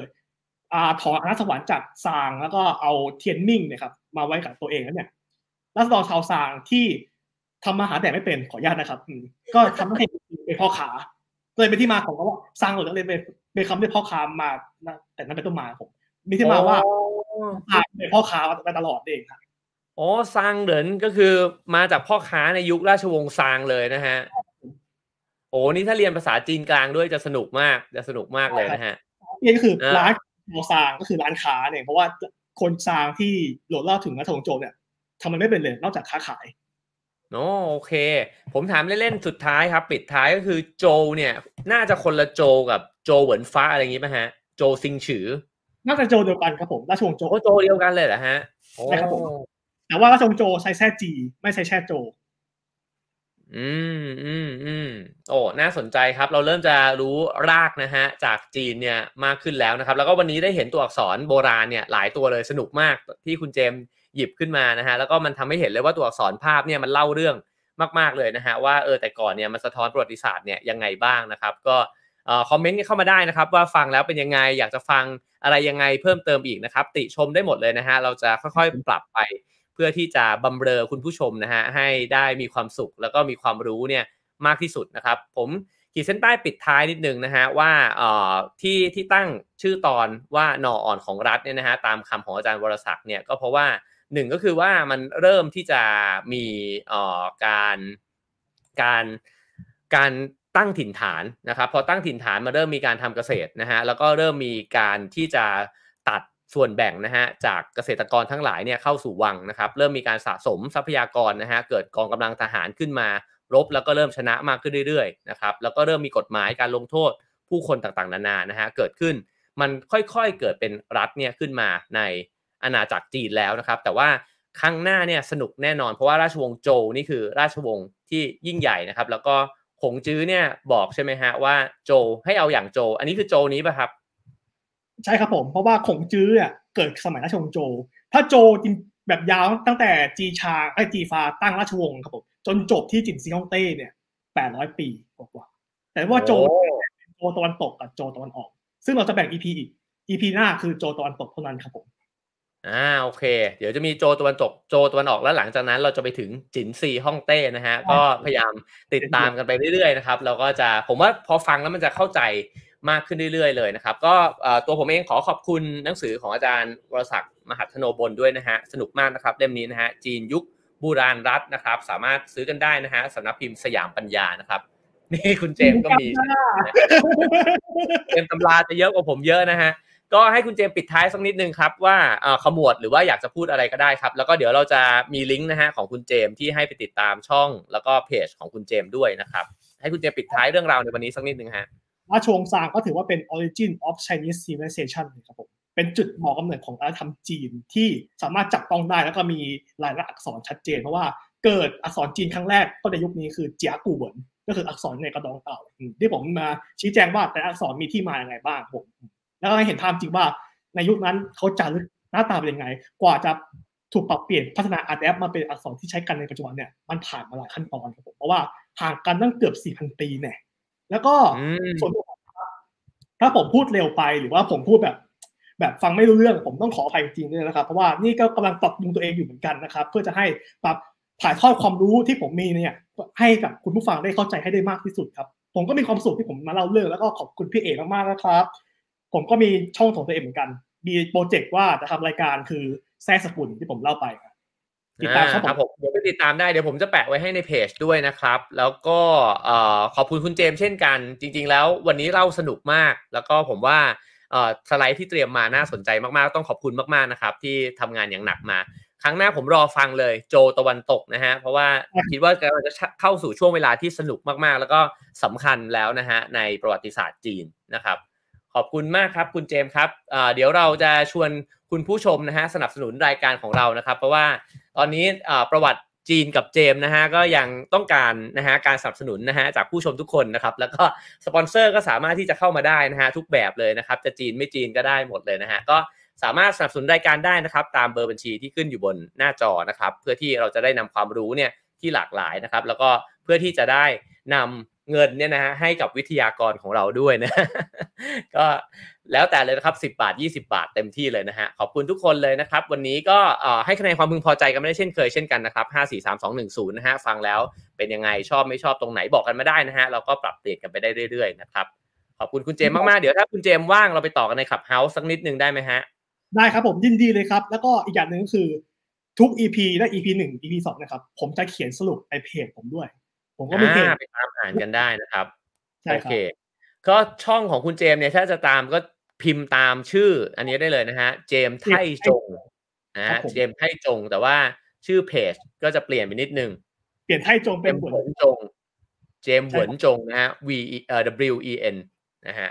อ่าถอนอาณาสวรรค์จากซางแล้วก็เอา天命เนี่ยครับมาไว้กับตัวเองแล้วเนี่ยรัศดรชาวซางที่ทำมาหาแต่ไม่เป็นขออนุญาตนะครับก็ทำให้เป็นพ่อขา เลยเป็นที่มาของคำว่าซางเหลินเลยเป็นเป็นคำที่พ่อค้ามาแต่นั้นเป็นต้นมาผมมีที่มาว่าเป็นพ่อค้ามาตลอดเองครับอ๋อซางเหรินก็คือมาจากพ่อค้าในยุคราชวงศ์ซางเลยนะฮะโอ้นี่ถ้าเรียนภาษาจีนกลางด้วยจะสนุกมากจะสนุกมากเลยนะฮะนี่ก็คือร้านโมซางก็คือร้านค้าเนี่ยเพราะว่าคนซางที่โหลดเล่าถึงราชวงศ์โจเนี่ยทำมันไม่เป็นเลยนอกจากค้าขาย โอโอเค ผมถามเล่นๆ สุดท้ายครับ ปิดท้ายก็คือโจเนี่ย น่าจะคนละโจกับโจเหวินฟ้าอะไรอย่างนี้ป่ะฮะ โจซิงฉือ น่าจะโจเดียวกันครับผมราชวงศ์โจโจเดียวกันเลยเหรอฮะใช่ครับผมแต่ว่าราชวงศ์โจใช้แท้จี ไม่ใช้แช่โจ อืมอืมอืมโอ้น่าสนใจครับ เราเริ่มจะรู้รากนะฮะ จากจีนเนี่ยมากขึ้นแล้วนะครับ แล้วก็วันนี้ได้เห็นตัวอักษรโบราณเนี่ย หลายตัวเลยสนุกมากที่คุณเจม หยิบขึ้นมานะฮะแล้วก็มันทำให้เห็นเลยว่าตัวอักษรภาพเนี่ยมันเล่าเรื่องมาก ๆเลยนะฮะว่าเออแต่ก่อนเนี่ยมันสะท้อนประวัติศาสตร์เนี่ยยังไงบ้างนะครับ ก็คอมเมนต์เข้ามาได้นะครับ ว่าฟังแล้วเป็นยังไงอยากจะฟังอะไรยังไงเพิ่มเติมอีกนะครับ ติชมได้หมดเลยนะฮะเราจะค่อยๆปรับไป เพื่อที่จะบำเรอคุณผู้ชมนะฮะให้ได้มีความสุขแล้วก็มีความรู้เนี่ยมากที่สุดนะครับ ผมขีดเส้นใต้ปิดท้ายนิดนึงนะฮะว่าที่ที่ตั้งชื่อตอนว่านออ่อนของรัฐเนี่ยนะฮะตามคำของอาจารย์วรศักดิ์เนี่ยก็เพราะว่า หนึ่งก็คือว่ามันเริ่มที่จะมีออการการการตั้งถิ่นฐานนะครับพอตั้งถิ่นฐานมาเริ่มมีการทำเกษตรนะฮะแล้วก็เริ่มมีการที่จะตัดส่วนแบ่งนะฮะจากเกษตรกรทั้งหลายเนี่ยเข้าสู่วังนะครับ เริ่มมีการสะสมทรัพยากรนะฮะเกิดกองกำลังทหารขึ้นมารบแล้วก็เริ่มชนะมากขึ้นเรื่อยๆนะครับแล้วก็เริ่มมีกฎหมายการลงโทษผู้คนต่างๆ นานานะฮะเกิดขึ้น มันค่อยๆเกิดเป็นรัฐเนี่ยขึ้นมาใน อาณาจักรจีนแล้วนะครับ แต่ว่าครั้งหน้าเนี่ยสนุกแน่นอน เพราะว่าราชวงศ์โจวนี่คือราชวงศ์ที่ยิ่งใหญ่นะครับ แล้วก็ขงจื้อเนี่ยบอกใช่ไหมฮะว่าโจให้เอาอย่างโจอันนี้คือโจนี้ป่ะครับ ใช่ครับผม เพราะว่าขงจื้ออะเกิดสมัยราชวงศ์โจถ้าโจจริงแบบยาวตั้งแต่จีชาไอจีฟาตั้งราชวงศ์ครับผมจนจบที่จินซีฮ่องเต้เนี่ยแปดร้อยปีกว่าแต่ว่าโจโจตะวันตกกับโจตะวันออก ซึ่งเราจะแบ่งอีพีอีกอีพีหน้าคือโจตะวันตกเท่านั้นครับผม อ่าโอเค เดี๋ยวจะมีโจตะวันตกโจตะวันออกแล้วหลังจากนั้นเราจะไปถึงจินซีฮ่องเต้นะฮะก็พยายามติดตามกันไปเรื่อยๆนะครับเราก็จะผมว่าพอฟังแล้วมันจะเข้าใจมากขึ้นเรื่อยๆเลยนะครับ ก็ตัวผมเองขอขอบคุณหนังสือของอาจารย์วรศักดิ์มหัทโนบลด้วยนะฮะสนุกมากนะครับเล่มนี้นะฮะจีนยุคบูราณรัฐนะครับ สามารถซื้อกันได้นะฮะสำนักพิมพ์สยามปัญญานะครับนี่คุณเจมก็มีเจมตำราจะเยอะกว่าผมเยอะนะฮะ ก็ให้คุณเจมปิดท้ายสักนิดนึงครับว่าขมวดหรือว่าอยากจะพูดอะไรก็ได้ครับ แล้วก็เดี๋ยวเราจะมีลิงก์นะฮะของคุณเจมที่ให้ไปติดตามช่อง แล้วก็เพจของคุณเจมด้วยนะครับ ให้คุณเจมปิดท้ายเรื่องราวในวันนี้สักนิดนึงฮะราชวงศ์ซางก็ถือว่าเป็น origin of Chinese civilization ครับผมเป็นจุดหมอกำเนิดของอารยธรรมจีนที่สามารถจับต้องได้แล้วก็มีลายลักษณ์อักษรชัดเจน เพราะว่าเกิดอักษรจีนครั้งแรกก็ในยุคนี้คือเจียกูเหวินก็คืออักษรในกระดองเต่าที่ผมมาชี้แจงว่าแต่อักษรมีที่มาอย่างไรบ้างผม แล้วก็เห็นภาพจริงว่าในยุคนั้นเขาจารึกหน้าตาเป็นยังไง กว่าจะถูกปรับเปลี่ยนพัฒนาอาร์ตแอปมาเป็นอักษรที่ใช้กันในปัจจุบันเนี่ยมันผ่านมาหลายขั้นตอนครับผมเพราะว่าห่างกันตั้งเกือบสี่พันปีเนี่ยแล้วก็ส่วนถ้าผมพูดเร็วไปหรือว่าผมพูดแบบ แบบฟังไม่รู้เรื่องผมต้องขออภัยจริงด้วยนะครับ เพราะว่านี่ก็กำลังปรับปรุงตัวเองอยู่เหมือนกันนะครับ เพื่อจะให้ปรับถ่ายทอดความรู้ที่ผมมีเนี่ย ให้กับคุณผู้ฟังได้เข้าใจให้ได้มากที่สุดครับ ผมก็มีความสุขที่ผมมาเล่าเรื่องแล้วก็ขอบคุณพี่เอกมากๆนะครับ ผมก็มีช่องของตัวเองเหมือนกัน มีโปรเจกต์ว่าจะทำรายการคือแซ่สกุลที่ผมเล่าไปติดตามครับผมเดี๋ยวไปติดตามได้เดี๋ยวผมจะแปะไว้ให้ในเพจด้วยนะครับ แล้วก็ขอบคุณคุณเจมเช่นกัน จริง ๆ แล้ววันนี้เล่าสนุกมาก แล้วก็ผมว่าสไลด์ที่เตรียมมาน่าสนใจมากๆ ต้องขอบคุณมากๆนะครับ ที่ทำงานอย่างหนักมา ครั้งหน้าผมรอฟังเลยโจตะวันตกนะฮะเพราะว่าคิดว่าเราจะเข้าสู่ช่วงเวลาที่สนุกมากๆ แล้วก็สำคัญแล้วนะฮะในประวัติศาสตร์จีนนะครับข อบคุณมากครับคุณเจมส์ครับเดี๋ยวเราจะชวนคุณผู้ชมนะฮะสนับสนุนรายการของเรานะครับ เพราะว่าตอนนี้ประวัติจีนกับเจมนะฮะก็ยังต้องการนะฮะการสนับสนุนนะฮะจากผู้ชมทุกคนนะครับ แล้วก็สปอนเซอร์ก็สามารถที่จะเข้ามาได้นะฮะทุกแบบเลยนะครับ จะจีนไม่จีนก็ได้หมดเลยนะฮะก็สามารถสนับสนุนรายการได้นะครับ ตามเบอร์บัญชีที่ขึ้นอยู่บนหน้าจอนะครับ เพื่อที่เราจะได้นำความรู้เนี่ยที่หลากหลายนะครับ แล้วก็เพื่อที่จะได้นำ เงินเนี่ยนะฮะให้กับวิทยากรของเราด้วยนะ ก็แล้วแต่เลยนะครับ 10 บาท 20 บาทเต็มที่เลยนะฮะ ขอบคุณทุกคนเลยนะครับ วันนี้ก็ให้คะแนนความพึงพอใจกันไม่ได้เช่นเคยเช่นกันนะครับ 5 4 3 2 1 0 นะฮะ ฟังแล้วเป็นยังไงชอบไม่ชอบตรงไหนบอกกันมาได้นะฮะ เราก็ปรับเปลี่ยนกันไปได้เรื่อยๆนะครับ ขอบคุณคุณเจมส์มากๆ เดี๋ยวถ้าคุณเจมส์ว่างเราไปต่อกันในขับเฮาส์สักนิดนึงได้ไหมฮะ ได้ครับผมยินดีเลยครับ แล้วก็อีกอย่างหนึ่งก็คือทุก EP และ EP หนึ่ง EP สองนะครับผมจะเขียนสรุปในเพจผมด้วย ผมก็มีเพจอ่าไปตามอ่านกันได้นะครับใช่โอครับเค ก็ช่องของคุณเจมส์เนี่ยถ้าจะตามก็พิมพ์ตามชื่อ อันนี้ได้เลยนะฮะ เจมส์ไทจงนะครัฮะบผมเจมส์ไทจง แต่ว่าชื่อเพจก็จะเปลี่ยนไปนิดนึง เปลี่ยนให้จงเจเป็นมส์บทหวนจง เจมส์หวนจงนะฮะ V E เอ่อ W E N นะฮะ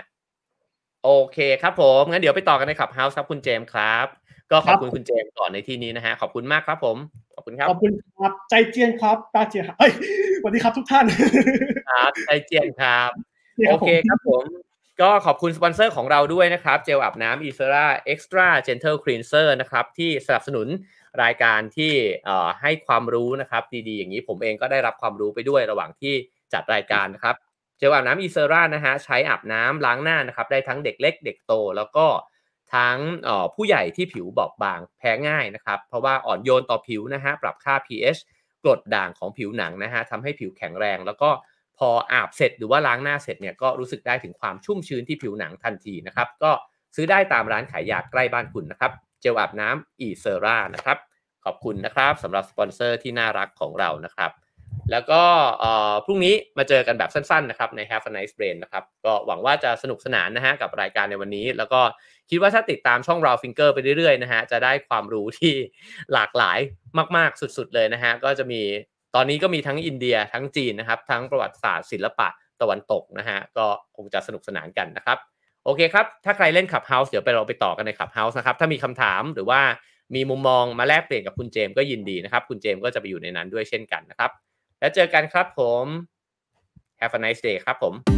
โอเคครับผม งั้นเดี๋ยวไปต่อกันใน Clubhouse ครับคุณเจมส์ครับ ก็ขอบคุณคุณเจมส์ก่อนในที่นี้นะฮะ ขอบคุณมากครับผม ขอบคุณครับขอบคุณครับ 再见 ครับ 再见 ครับเอ้ยสวัสดีครับทุกท่านครับ再见 ครับนี่โอรับผมเคครับผมก็ขอบคุณสปอนเซอร์ของเราด้วยนะครับเจลอาบน้ำ e s e r a Extra Gentle Cleanser นะครับที่สนับสนุนรายการที่เอ่อให้ความรู้นะครับ ดีๆ อย่างนี้ผมเองก็ได้รับความรู้ไปด้วยระหว่างที่จัดรายการนะครับเจลอาบน้ำ e s e r a นะฮะใช้อาบน้ำล้างหน้านะครับ ได้ทั้งเด็กเล็กเด็กโต แล้วก็ ทั้งผู้ใหญ่ที่ผิวบอบบางแพ้ง่ายนะครับ เพราะว่าอ่อนโยนต่อผิวนะฮะปรับค่า pH กรดด่างของผิวหนังนะฮะทำให้ผิวแข็งแรง แล้วก็พออาบเสร็จหรือว่าล้างหน้าเสร็จเนี่ยก็รู้สึกได้ถึงความชุ่มชื้นที่ผิวหนังทันทีนะครับก็ซื้อได้ตามร้านขายยาใกล้บ้านคุณนะครับเจลอาบน้ำอีเซรานะครับขอบคุณนะครับสำหรับสปอนเซอร์ที่น่ารักของเรานะครับ แล้วก็พรุ่งนี้มาเจอกันแบบสั้นๆนะครับใน Have a nice brain นะครับก็หวังว่าจะสนุกสนานนะฮะกับรายการในวันนี้ แล้วก็ คิดว่าถ้าติดตามช่อง Raw Finger ไปเรื่อยๆนะฮะจะได้ความรู้ที่หลากหลายมากๆสุดๆเลยนะฮะก็จะมีตอนนี้ก็มีทั้งอินเดียทั้งจีนนะครับ ทั้งประวัติศาสตร์ศิลปะตะวันตกนะฮะก็คงจะสนุกสนานกันนะครับ โอเคครับ ถ้าใครเล่นขับเฮาส์เดี๋ยวไปเราไปต่อกันในขับเฮาส์นะครับ ถ้ามีคำถามหรือว่ามีมุมมองมาแลกเปลี่ยนกับคุณเจมส์ก็ยินดีนะครับ คุณเจมส์ก็จะไปอยู่ในนั้นด้วยเช่นกันนะครับ แล้วเจอกันครับผม Have a nice day ครับผม